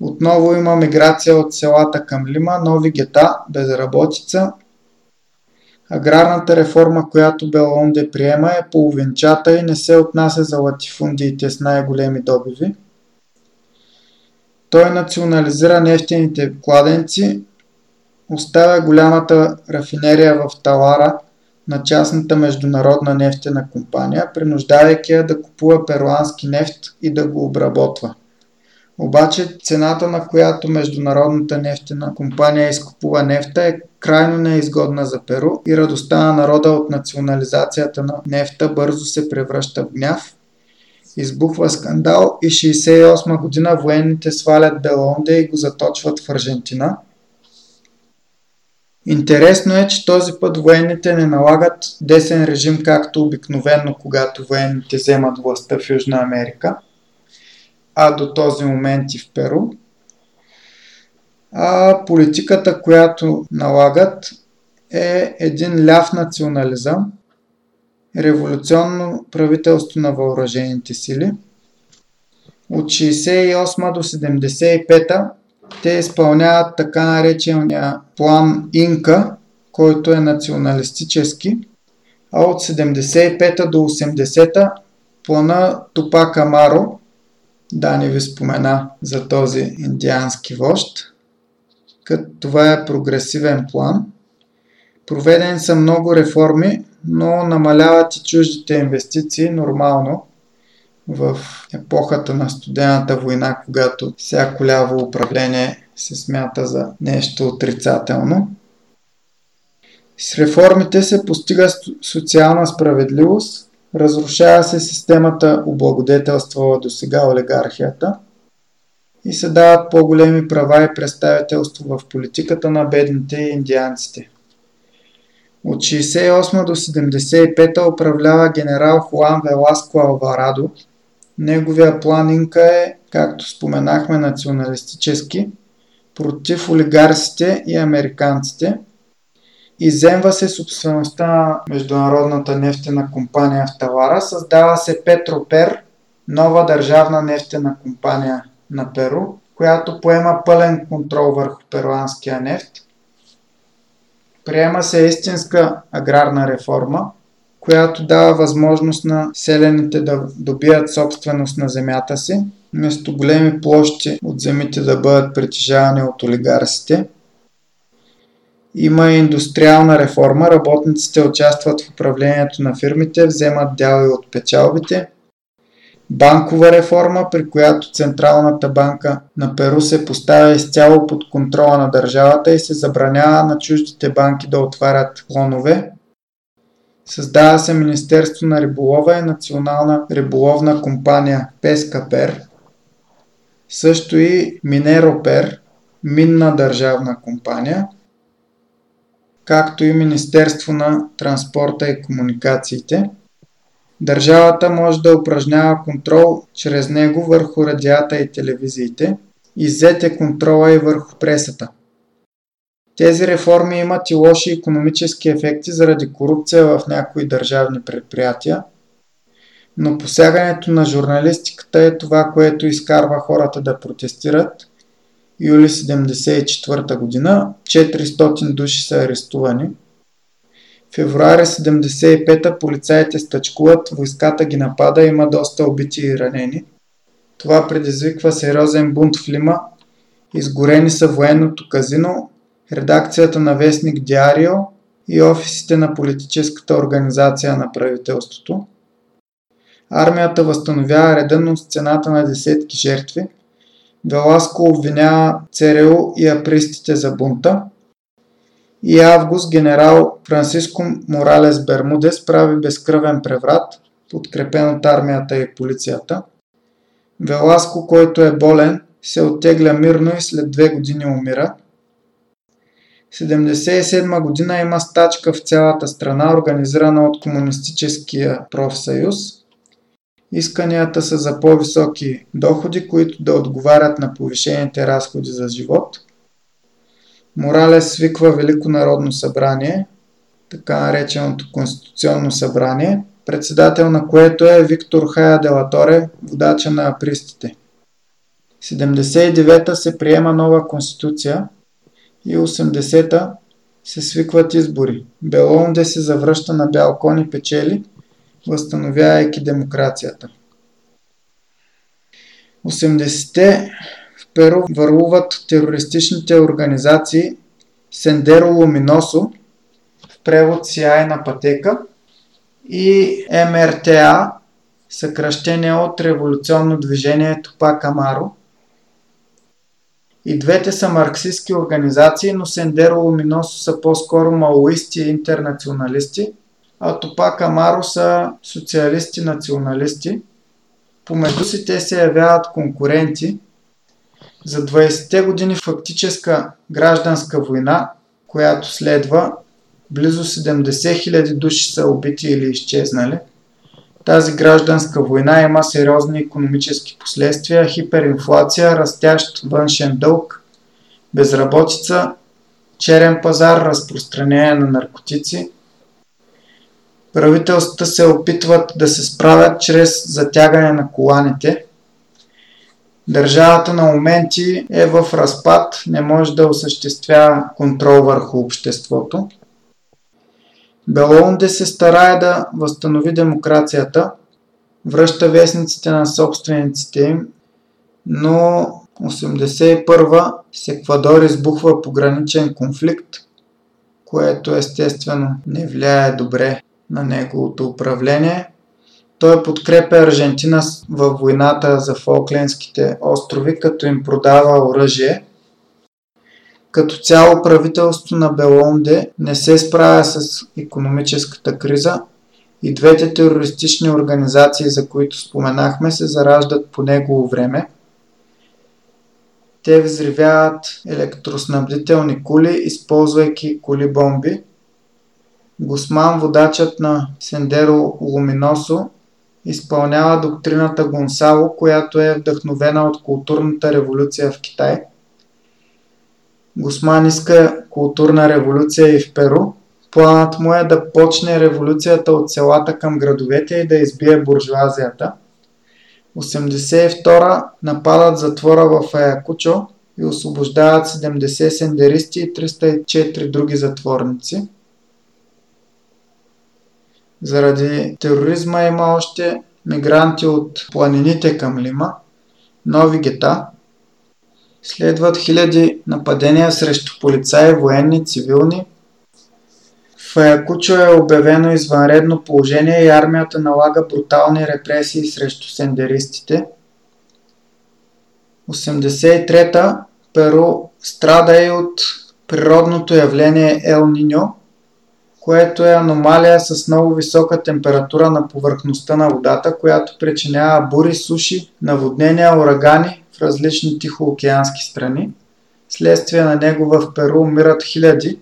отново има миграция от селата към Лима, нови гета, безработица. Аграрната реформа, която Белонде приема е половинчата и не се отнася за латифундиите с най-големи добиви. Той национализира нефтените кладенци, оставя голямата рафинерия в Талара на частната международна нефтена компания, принуждавайки я да купува перуански нефт и да го обработва. Обаче цената на която международната нефтена компания изкупува нефта е крайно неизгодна за Перу и радостта на народа от национализацията на нефта бързо се превръща в гняв. Избухва скандал и 68 година военните свалят Белонде и го заточват в Аржентина. Интересно е, че този път военните не налагат десен режим, както обикновено, когато военните вземат властта в Южна Америка – а до този момент и в Перу. А политиката, която налагат е един ляв национализъм, революционно правителство на въоръжените сили. От 68 до 75 те изпълняват така наречения план Инка, който е националистически, а от 75 до 80 плана Тупак Амаро, Дани ви спомена за този индиански вожд. Като това е прогресивен план. Проведени са много реформи, но намаляват и чуждите инвестиции нормално в епохата на студената война, когато всяко ляво управление се смята за нещо отрицателно. С реформите се постига социална справедливост, разрушава се системата облагодетелствала до сега олигархията и се дават по-големи права и представителство в политиката на бедните и индианците. От 68 до 75 управлява генерал Хуан Веласко Алварадо. Неговия план Инка е, както споменахме, националистически, против олигарсите и американците. Иземва се собствеността на Международната нефтена компания в Тавара, създава се Петропер, нова държавна нефтена компания на Перу, която поема пълен контрол върху перуанския нефт. Приема се истинска аграрна реформа, която дава възможност на селените да добият собственост на земята си, вместо големи площи от земите да бъдат притежавани от олигарсите. Има и индустриална реформа, работниците участват в управлението на фирмите, вземат дяли от печалбите – банкова реформа, при която Централната банка на Перу се поставя изцяло под контрола на държавата и се забранява на чуждите банки да отварят клонове. Създава се Министерство на риболова и Национална риболовна компания Пескапер, също и Минеропер, минна държавна компания, както и Министерство на транспорта и комуникациите – Държавата може да упражнява контрол чрез него върху радията и телевизиите и взете контрола и върху пресата. Тези реформи имат и лоши економически ефекти заради корупция в някои държавни предприятия, но посягането на журналистиката е това, което изкарва хората да протестират. Юли 1974 година 400 души са арестувани – Февруари 75-та полицаите стъчкуват, войската ги напада, има доста убити и ранени. Това предизвиква сериозен бунт в Лима. Изгорени са военното казино, редакцията на вестник Диарио и офисите на политическата организация на правителството. Армията възстановява реда, но с цената на десетки жертви. Веласко обвинява ЦРУ и апристите за бунта – и август генерал Франциско Моралес Бермудес прави безкръвен преврат, подкрепен от армията и полицията. Веласко, който е болен, се оттегля мирно и след две години умира. 1977 година има стачка в цялата страна, организирана от Комунистическия профсъюз. Исканията са за по-високи доходи, които да отговарят на повишените разходи за живот – Моралес свиква Велико народно събрание, така нареченото Конституционно събрание, председател на което е Виктор Хая Делаторе, водача на апристите. 79-та се приема нова конституция и 80-та се свикват избори. Белонде се завръща на бял кон и печели, възстановявайки демокрацията. 80-те Перу върлуват терористичните организации Сендеро Луминосо, в превод Сияйна пътека, и МРТА, съкръщение от революционно движение Тупак Амаро. И двете са марксистски организации, но Сендеро Луминосо са по-скоро маоисти и интернационалисти, а Тупак Амаро са социалисти-националисти. Помежду си те се явяват конкуренти – за 20-те години фактическа гражданска война, която следва, близо 70 000 души са убити или изчезнали. Тази гражданска война има сериозни економически последствия, хиперинфлация, растящ външен дълг, безработица, черен пазар, разпространение на наркотици. Правителствата се опитват да се справят чрез затягане на коланите – Държавата на моменти е в разпад, не може да осъществява контрол върху обществото. Белоунде се старае да възстанови демокрацията, връща вестниците на собствениците им, но 81 с Еквадор избухва пограничен конфликт, което естествено не влияе добре на неговото управление. Той подкрепя Аржентина във войната за Фолклендските острови, като им продава оръжие. Като цяло правителството на Белонде не се справя с економическата криза и двете терористични организации, за които споменахме, се зараждат по негово време. Те взривяват електроснабдителни кули, използвайки коли-бомби. Гусман, водачът на Сендеро Луминосо, изпълнява доктрината Гонсало, която е вдъхновена от културната революция в Китай. Гусман иска културна революция и в Перу. Планът му е да почне революцията от селата към градовете и да избие буржуазията. 82 нападат затвора в Аякучо и освобождават 70 сендеристи и 304 други затворници. Заради тероризма има още мигранти от планините към Лима, нови гета. Следват хиляди нападения срещу полицаи, военни, цивилни. В Аякучо е обявено извънредно положение и армията налага брутални репресии срещу сендеристите. 83-та Перу страда и от природното явление Ел Ниньо, което е аномалия с много висока температура на повърхността на водата, която причинява бури, суши, наводнения, урагани в различни тихоокеански страни. Следствие на него в Перу умират хиляди.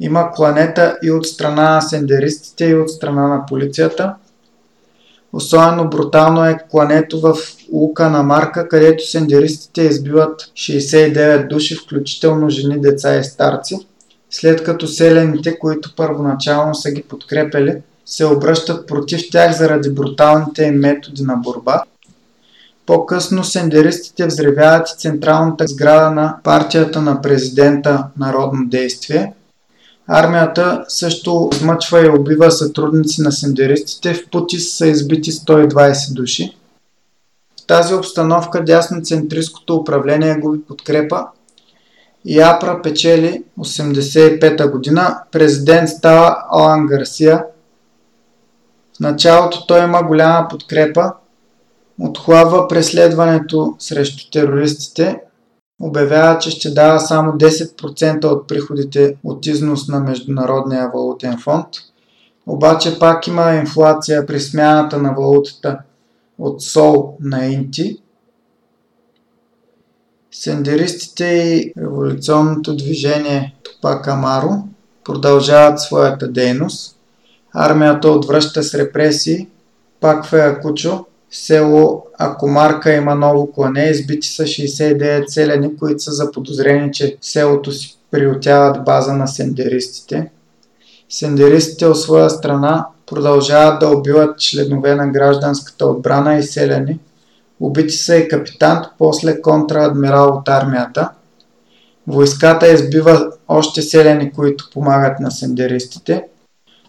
Има кланета и от страна на сендеристите, и от страна на полицията. Особено брутално е клането в Лука на Марка, където сендеристите избиват 69 души, включително жени, деца и старци след като селените, които първоначално са ги подкрепили, се обръщат против тях заради бруталните им методи на борба. По-късно сендеристите взревяват и централната сграда на партията на президента Народно действие. Армията също измъчва и убива сътрудници на сендеристите. В Путис са избити 120 души. В тази обстановка дясноцентристското управление губи подкрепа и Апра печели 85-та година. Президент става Алан Гарсия. В началото той има голяма подкрепа. Отхлабва преследването срещу терористите. Обявява, че ще дава само 10% от приходите от износ на Международния валутен фонд. Обаче пак има инфлация при смяната на валутата от сол на инти – Сендеристите и революционното движение Топа Камаро продължават своята дейност. Армията отвръща с репресии. Пак в Якучо, село Акомарка има ново клане. Избити са 69 селени, които са заподозрени, че селото си приютяват база на сендеристите. Сендеристите от своя страна продължават да убиват членове на гражданската отбрана и селени – Убити са и капитан, после контрадмирал от армията. Войската избива още селени, които помагат на сендеристите.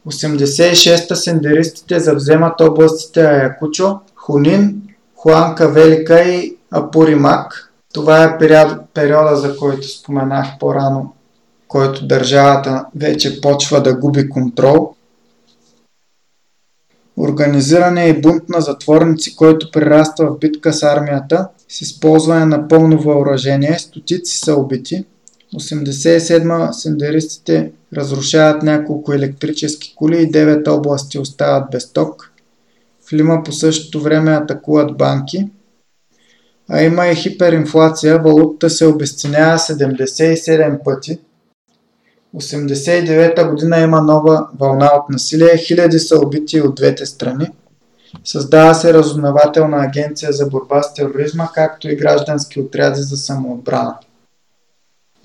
86-та сендеристите завземат областите Аякучо, Хунин, Хуанка Велика и Апуримак. Това е период, периода, за който споменах по-рано, който държавата вече почва да губи контрол. Организиране и бунт на затворници, който прераства в битка с армията с използване на пълно въоръжение. Стотици са убити. 87 сендеристите разрушават няколко електрически кули и 9 области остават без ток. В Лима по същото време атакуват банки. А има и хиперинфлация, валутата се обесценява 77 пъти – 1989 година има нова вълна от насилие, хиляди са убити от двете страни. Създава се разузнавателна агенция за борба с тероризма, както и граждански отряди за самоотбрана.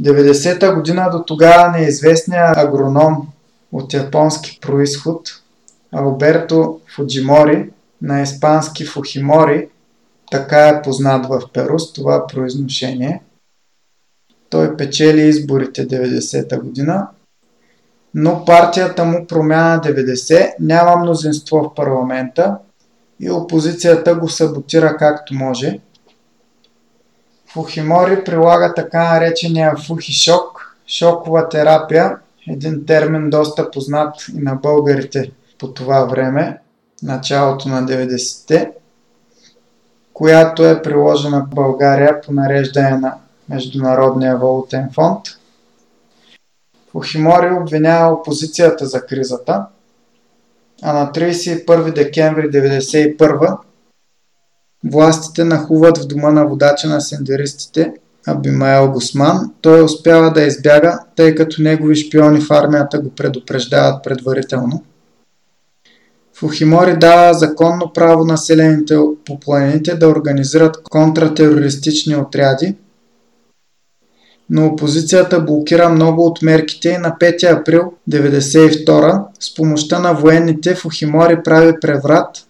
90-та година до тогава неизвестният агроном от японски происход Алберто Фуджимори на испански Фухимори, така е познат в Перу с това произношение – той печели изборите 90-та година, но партията му промяна 90 няма мнозинство в парламента и опозицията го саботира както може. Фухимори прилага така наречения фухишок, шокова терапия, един термин доста познат и на българите по това време, началото на 90-те, която е приложена в България по нареждане на Международния валутен фонд. Фухимори обвинява опозицията за кризата, а на 31 декември 1991 властите нахуват в дома на водача на сендеристите Абимаел Гусман. Той успява да избяга, тъй като негови шпиони в армията го предупреждават предварително. Фухимори дава законно право населените по планините да организират контратерористични отряди, но опозицията блокира много от мерките и на 5 април 1992 с помощта на военните Фухимори прави преврат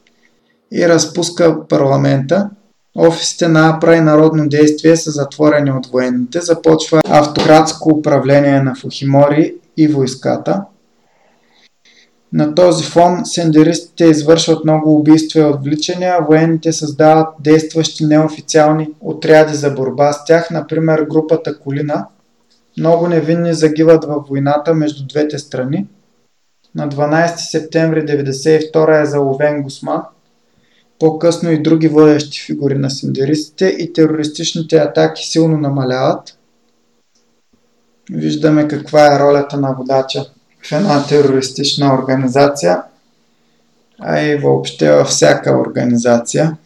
и разпуска парламента. Офисите на АПРА и Народно действие са затворени от военните. Започва автократско управление на Фухимори и войската. На този фон сендеристите извършват много убийства и отвличания, военните създават действащи неофициални отряди за борба с тях, например групата Колина. Много невинни загиват във войната между двете страни. На 12 септември 1992 е заловен Гусман. По-късно и други водещи фигури на сендеристите и терористичните атаки силно намаляват. Виждаме каква е ролята на водача една терористична организация, а и въобще във всяка организация.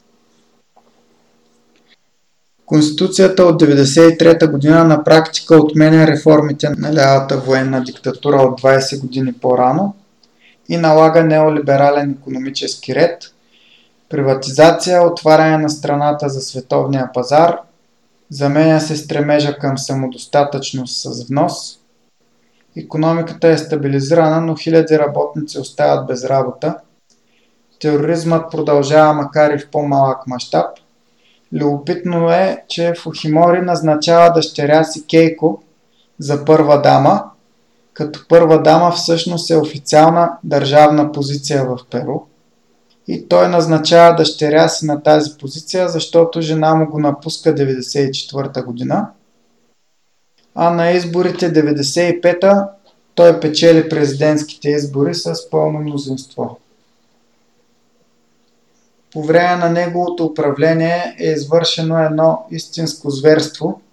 Конституцията от 1993 година на практика отменя реформите на лявата военна диктатура от 20 години по-рано и налага неолиберален економически ред, приватизация, отваряне на страната за световния пазар, заменя се стремежа към самодостатъчност с внос – Економиката е стабилизирана, но хиляди работници остават без работа. Тероризмът продължава макар и в по-малък мащаб. Любопитно е, че Фухимори назначава дъщеря си Кейко за първа дама, като първа дама всъщност е официална държавна позиция в Перу. И той назначава дъщеря си на тази позиция, защото жена му го напуска 1994 година а на изборите 95-та той печели президентските избори с пълно мнозинство. По време на неговото управление е извършено едно истинско зверство –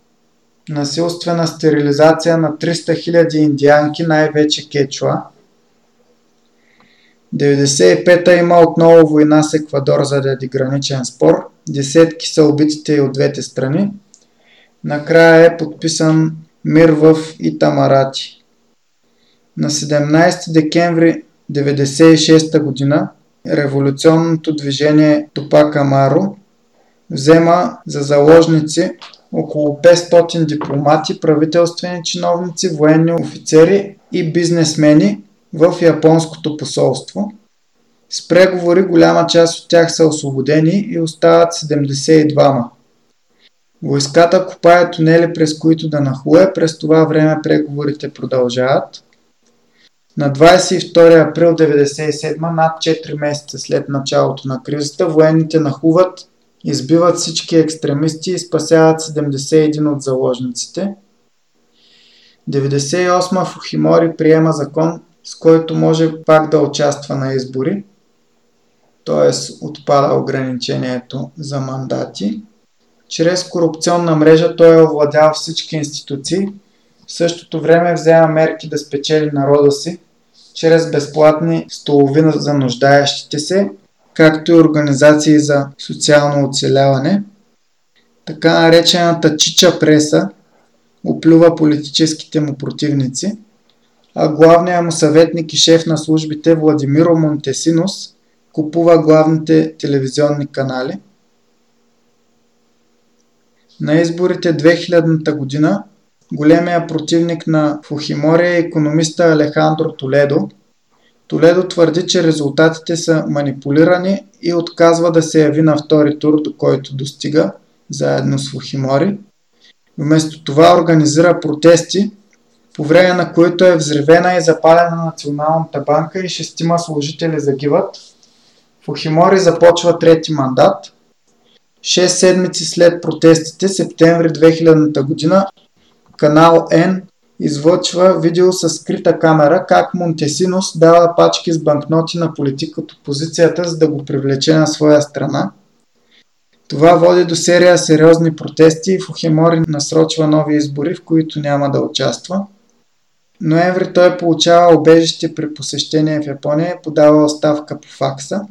насилствена стерилизация на 300 000 индианки, най-вече кечуа. 95-та има отново война с Еквадор заради граничен спор. Десетки са убитите и от двете страни. Накрая е подписан мир в Итамарати. На 17 декември 1996 г. революционното движение Тупак Амаро взема за заложници около 500 дипломати, правителствени чиновници, военни офицери и бизнесмени в японското посолство. С преговори голяма част от тях са освободени и остават 72. Войската копае тунели, през които да нахуе. През това време преговорите продължават. На 22 април 1997, над 4 месеца след началото на кризата, военните нахуват, избиват всички екстремисти и спасяват 71 от заложниците. 98 Фухимори приема закон, с който може пак да участва на избори, т.е. отпада ограничението за мандати. Чрез корупционна мрежа той е овладял всички институции. В същото време взема мерки да спечели народа си, чрез безплатни столови за нуждаещите се, както и организации за социално оцеляване. Така наречената чича преса оплюва политическите му противници, а главният му съветник и шеф на службите Владимиро Монтесинос купува главните телевизионни канали – на изборите 2000 година големия противник на Фухимори е економиста Алехандро Толедо. Толедо твърди, че резултатите са манипулирани и отказва да се яви на втори тур, до който достига, заедно с Фухимори. Вместо това организира протести, по време на които е взривена и запалена Националната банка и шестима служители загиват. Фухимори започва трети мандат – 6 седмици след протестите, септември 2000 година, канал N излъчва видео с скрита камера как Монтесинос дава пачки с банкноти на политик от опозицията, за да го привлече на своя страна. Това води до серия сериозни протести и Фухемори насрочва нови избори, в които няма да участва. Ноември той получава обежище при посещение в Япония и подава оставка по факса.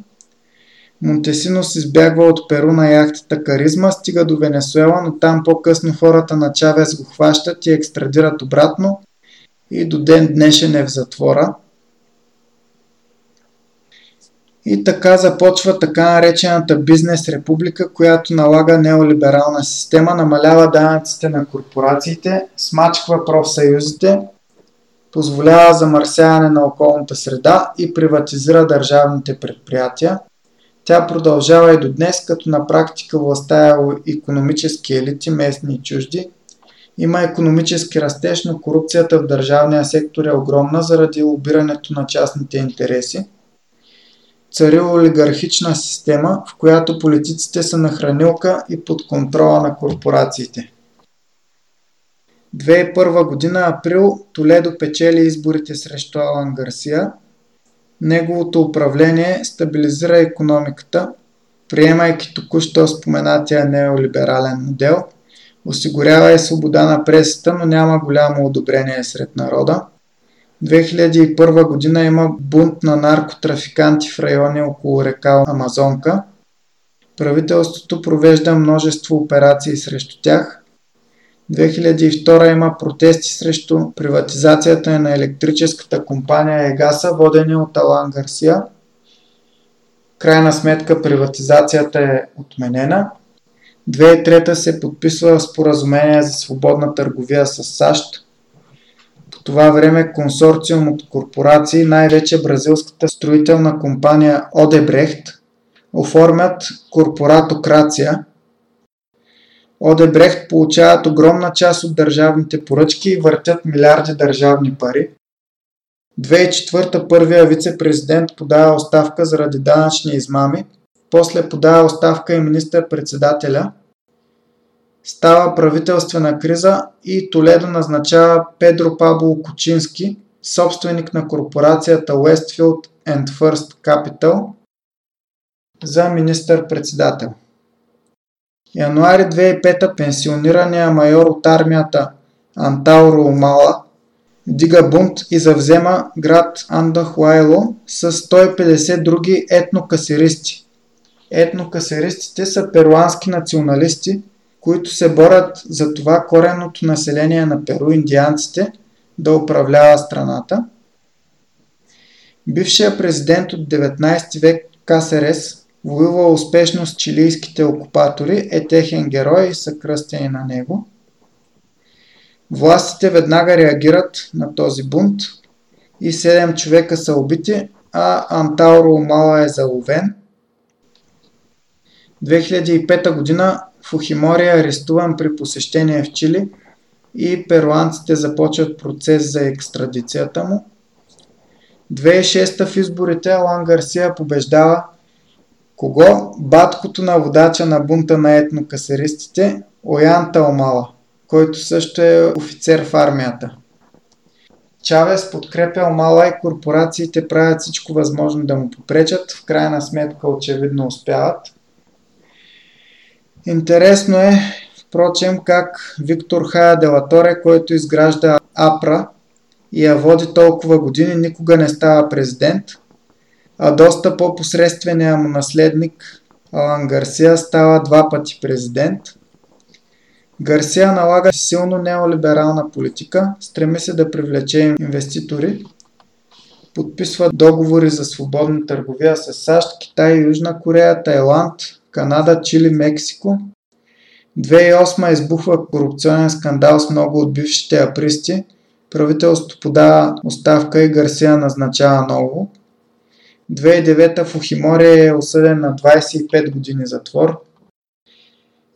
Монтесинос избягва от Перу на яхтата Каризма, стига до Венесуела, но там по-късно хората на Чавес го хващат и екстрадират обратно и до ден днешен е в затвора. И така започва така наречената бизнес република, която налага неолиберална система, намалява данъците на корпорациите, смачква профсъюзите, позволява замърсяване на околната среда и приватизира държавните предприятия. Тя продължава и до днес, като на практика властта е економически елити, местни и чужди. Има економически растеж, но корупцията в държавния сектор е огромна заради лобирането на частните интереси. Цари олигархична система, в която политиците са на хранилка и под контрола на корпорациите. 2001 година април Толедо печели изборите срещу Алан Гарсия. Неговото управление стабилизира економиката, приемайки току-що споменатия неолиберален модел, осигурява и свобода на пресата, но няма голямо одобрение сред народа. 2001 година има бунт на наркотрафиканти в райони около река Амазонка. Правителството провежда множество операции срещу тях – 2002 има протести срещу приватизацията на електрическата компания Егаса, водени от Алан Гарсия. Крайна сметка приватизацията е отменена. 2003 се подписва споразумение за свободна търговия с САЩ. По това време консорциум от корпорации, най-вече бразилската строителна компания Одебрехт, оформят корпоратокрация – Одебрехт получават огромна част от държавните поръчки и въртят милиарди държавни пари. 2004 първия вице-президент подава оставка заради данъчни измами, после подава оставка и министър-председателя. Става правителствена криза и Толедо назначава Педро Пабло Кучински, собственик на корпорацията Westfield and First Capital, за министър-председател. Януари 2005 пенсионирания майор от армията Антауро Омала дига бунт и завзема град Андахуайло с 150 други етнокасиристи. Етнокасиристите са перуански националисти, които се борят за това коренното население на Перу, индианците, да управлява страната. Бившия президент от 19 век КСРС воюва успешно с чилийските окупатори, е техен герой и са кръстени на него. Властите веднага реагират на този бунт и 7 човека са убити, а Антауро Умала е заловен. 2005 година Фухимори е арестуван при посещение в Чили и перуанците започват процес за екстрадицията му. 2006 в изборите Алан Гарсия побеждава Кого? Баткото на водача на бунта на етнокасеристите Оян Талмала, който също е офицер в армията. Чавес подкрепя Омала и корпорациите правят всичко възможно да му попречат, в крайна сметка очевидно успяват. Интересно е, впрочем, как Виктор Хая Делаторе, който изгражда АПРА и я води толкова години, никога не става президент – а доста по-посредствения му наследник Алан Гарсия става два пъти президент. Гарсия налага силно неолиберална политика, стреми се да привлече инвеститори, подписва договори за свободна търговия с САЩ, Китай, Южна Корея, Тайланд, Канада, Чили, Мексико. 2008 избухва корупционен скандал с много от бившите апристи. Правителството подава оставка и Гарсия назначава ново. 2009 Фухимори е осъден на 25 години затвор.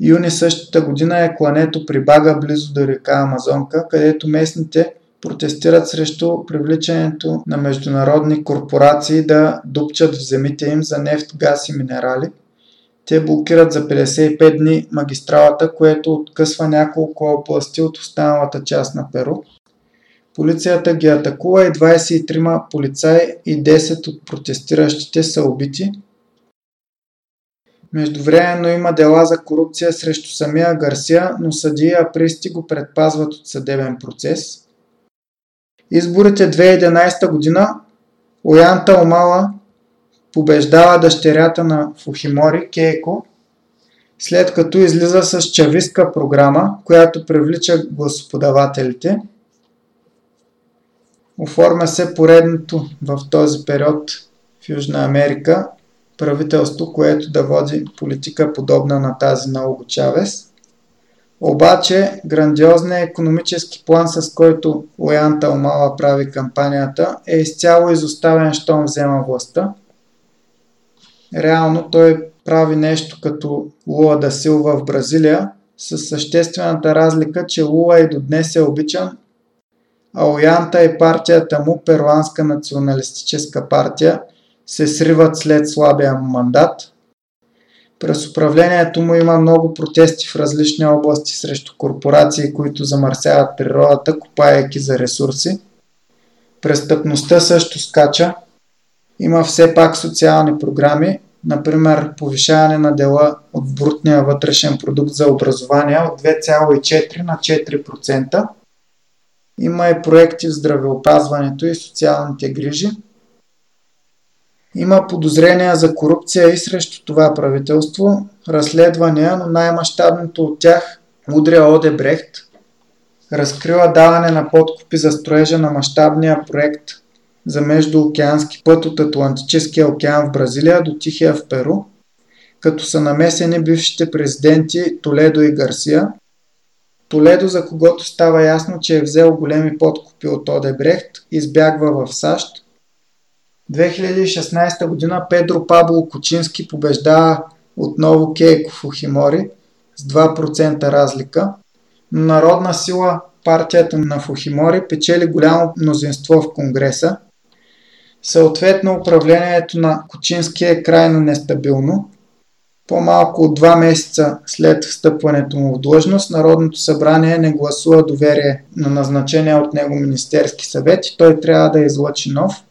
Юни същата година е клането при Бага близо до река Амазонка, където местните протестират срещу привличането на международни корпорации да дупчат в земите им за нефт, газ и минерали. Те блокират за 55 дни магистралата, което откъсва няколко области от останалата част на Перу. Полицията ги атакува и 23 полицаи и 10 от протестиращите са убити. Междувременно има дела за корупция срещу самия Гарсия, но съдии и апристи го предпазват от съдебен процес. Изборите 2011 година Оянта Омала побеждава дъщерята на Фухимори, Кейко, след като излиза с чавистка програма, която привлича гласоподавателите. Оформя се поредното в този период в Южна Америка правителство, което да води политика подобна на тази на Ого Чавес. Обаче грандиозният економически план, с който Оянта Омала прави кампанията, е изцяло изоставен, щом взема властта. Реално той прави нещо като Луа да Силва в Бразилия, с съществената разлика, че Луа и до днес е обичан, а Оянта и партията му, Перуанска националистическа партия, се сриват след слабия му мандат. През управлението му има много протести в различни области срещу корпорации, които замърсяват природата, копаяйки за ресурси. Престъпността също скача. Има все пак социални програми, например повишаване на дела от брутния вътрешен продукт за образование от 2,4 на 4%. Има и проекти в здравеопазването и социалните грижи. Има подозрения за корупция и срещу това правителство, разследвания, но най-мащабното от тях удря Одебрехт, разкрила даване на подкупи за строежа на мащабния проект за междуокеански път от Атлантическия океан в Бразилия до Тихия в Перу, като са намесени бившите президенти Толедо и Гарсия. Толедо, за когото става ясно, че е взел големи подкупи от Одебрехт, избягва в САЩ. 2016 година Педро Пабло Кучински побеждава отново Кейко Фухимори с 2% разлика. Народна сила партията на Фухимори печели голямо мнозинство в Конгреса. Съответно управлението на Кучински е крайно нестабилно. По-малко от два месеца след встъпването му в длъжност, Народното събрание не гласува доверие на назначения от него Министерски съвет и той трябва да излъчи нов.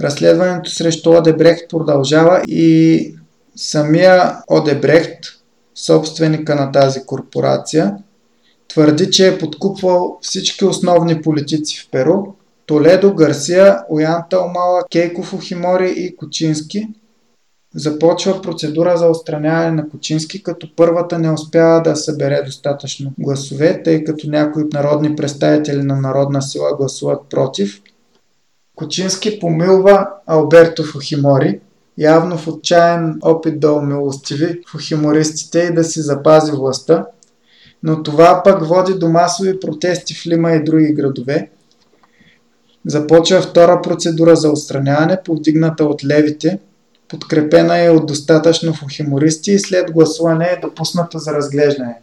Разследването срещу Одебрехт продължава и самия Одебрехт, собственика на тази корпорация, твърди, че е подкупвал всички основни политици в Перу Толедо, Гарсия, Оянта Омала, Кейко Фухимори и Кучински. Започва процедура за отстраняване на Кучински, като първата не успява да събере достатъчно гласове, тъй като някои народни представители на народна сила гласуват против. Кучински помилва Алберто Фухимори, явно в отчаян опит да умилостиви фухимористите и да си запази властта, но това пък води до масови протести в Лима и други градове. Започва втора процедура за отстраняване, повдигната от левите, подкрепена е от достатъчно фухимористи и след гласуване е допусната за разглеждане.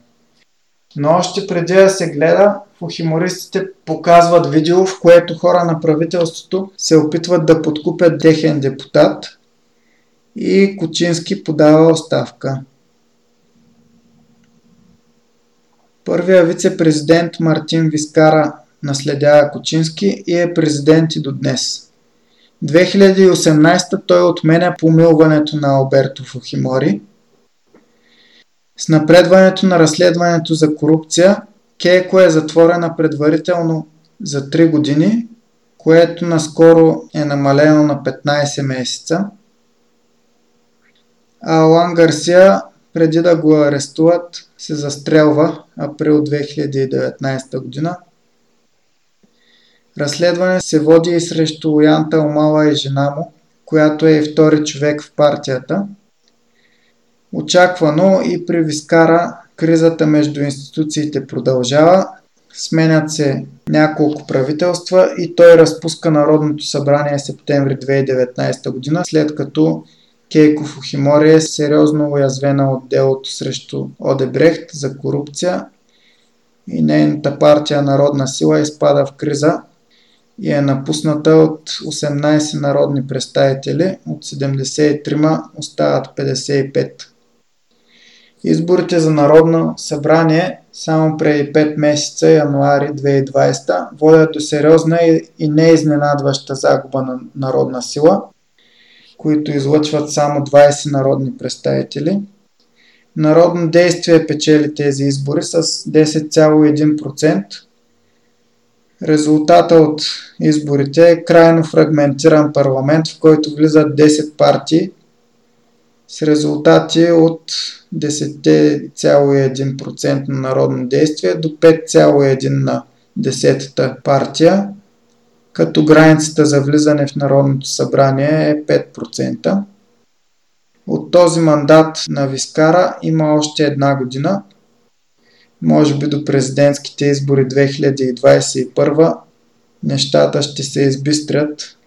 Но още преди да се гледа, фухимористите показват видео, в което хора на правителството се опитват да подкупят техен депутат и Кучински подава оставка. Първия вице-президент Мартин Вискара наследява Кучински и е президент и до днес. 2018 той отменя помилването на Алберто Фухимори. С напредването на разследването за корупция, Кейко е затворена предварително за 3 години, което наскоро е намалено на 15 месеца. А Алан Гарсия, преди да го арестуват, се застрелва април 2019 година. Разследване се води и срещу Янта Омала и жена му, която е втори човек в партията. Очаквано и при Вискара кризата между институциите продължава, сменят се няколко правителства и той разпуска Народното събрание септември 2019 година, след като Кейко Фухимори е сериозно уязвена от делото срещу Одебрехт за корупция и нейната партия Народна сила изпада в криза и е напусната от 18 народни представители, от 73 остават 55. Изборите за Народно събрание само преди 5 месеца, януари 2020, водят до сериозна и неизненадваща загуба на народна сила, които излъчват само 20 народни представители. Народно действие печели тези избори с 10,1%. Резултата от изборите е крайно фрагментиран парламент, в който влизат 10 партии с резултати от 10,1% на народно действие до 5,1% на 10-та партия, като границата за влизане в Народното събрание е 5%. От този мандат на Вискара има още една година. Може би до президентските избори 2021 нещата ще се избистрят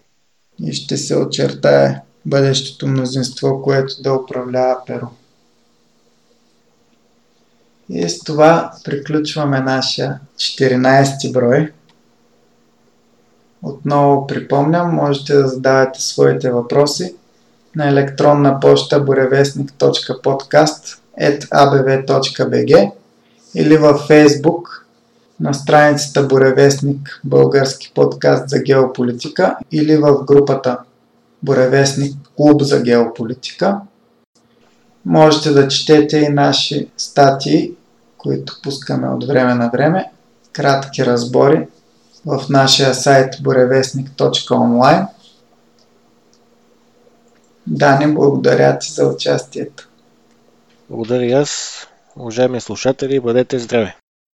и ще се очертае бъдещото мнозинство, което да управлява Перу. И с това приключваме нашия 14 брой. Отново припомням, можете да задавате своите въпроси на електронна почта буревестник.podcast.abv.bg или във Facebook на страницата Буревестник Български подкаст за геополитика или в групата Буревестник Клуб за геополитика. Можете да четете и наши статии, които пускаме от време на време, кратки разбори в нашия сайт буревестник.онлайн. Дани, благодаря ти за участието. Благодаря аз. Уважаеми слушатели, бъдете здрави!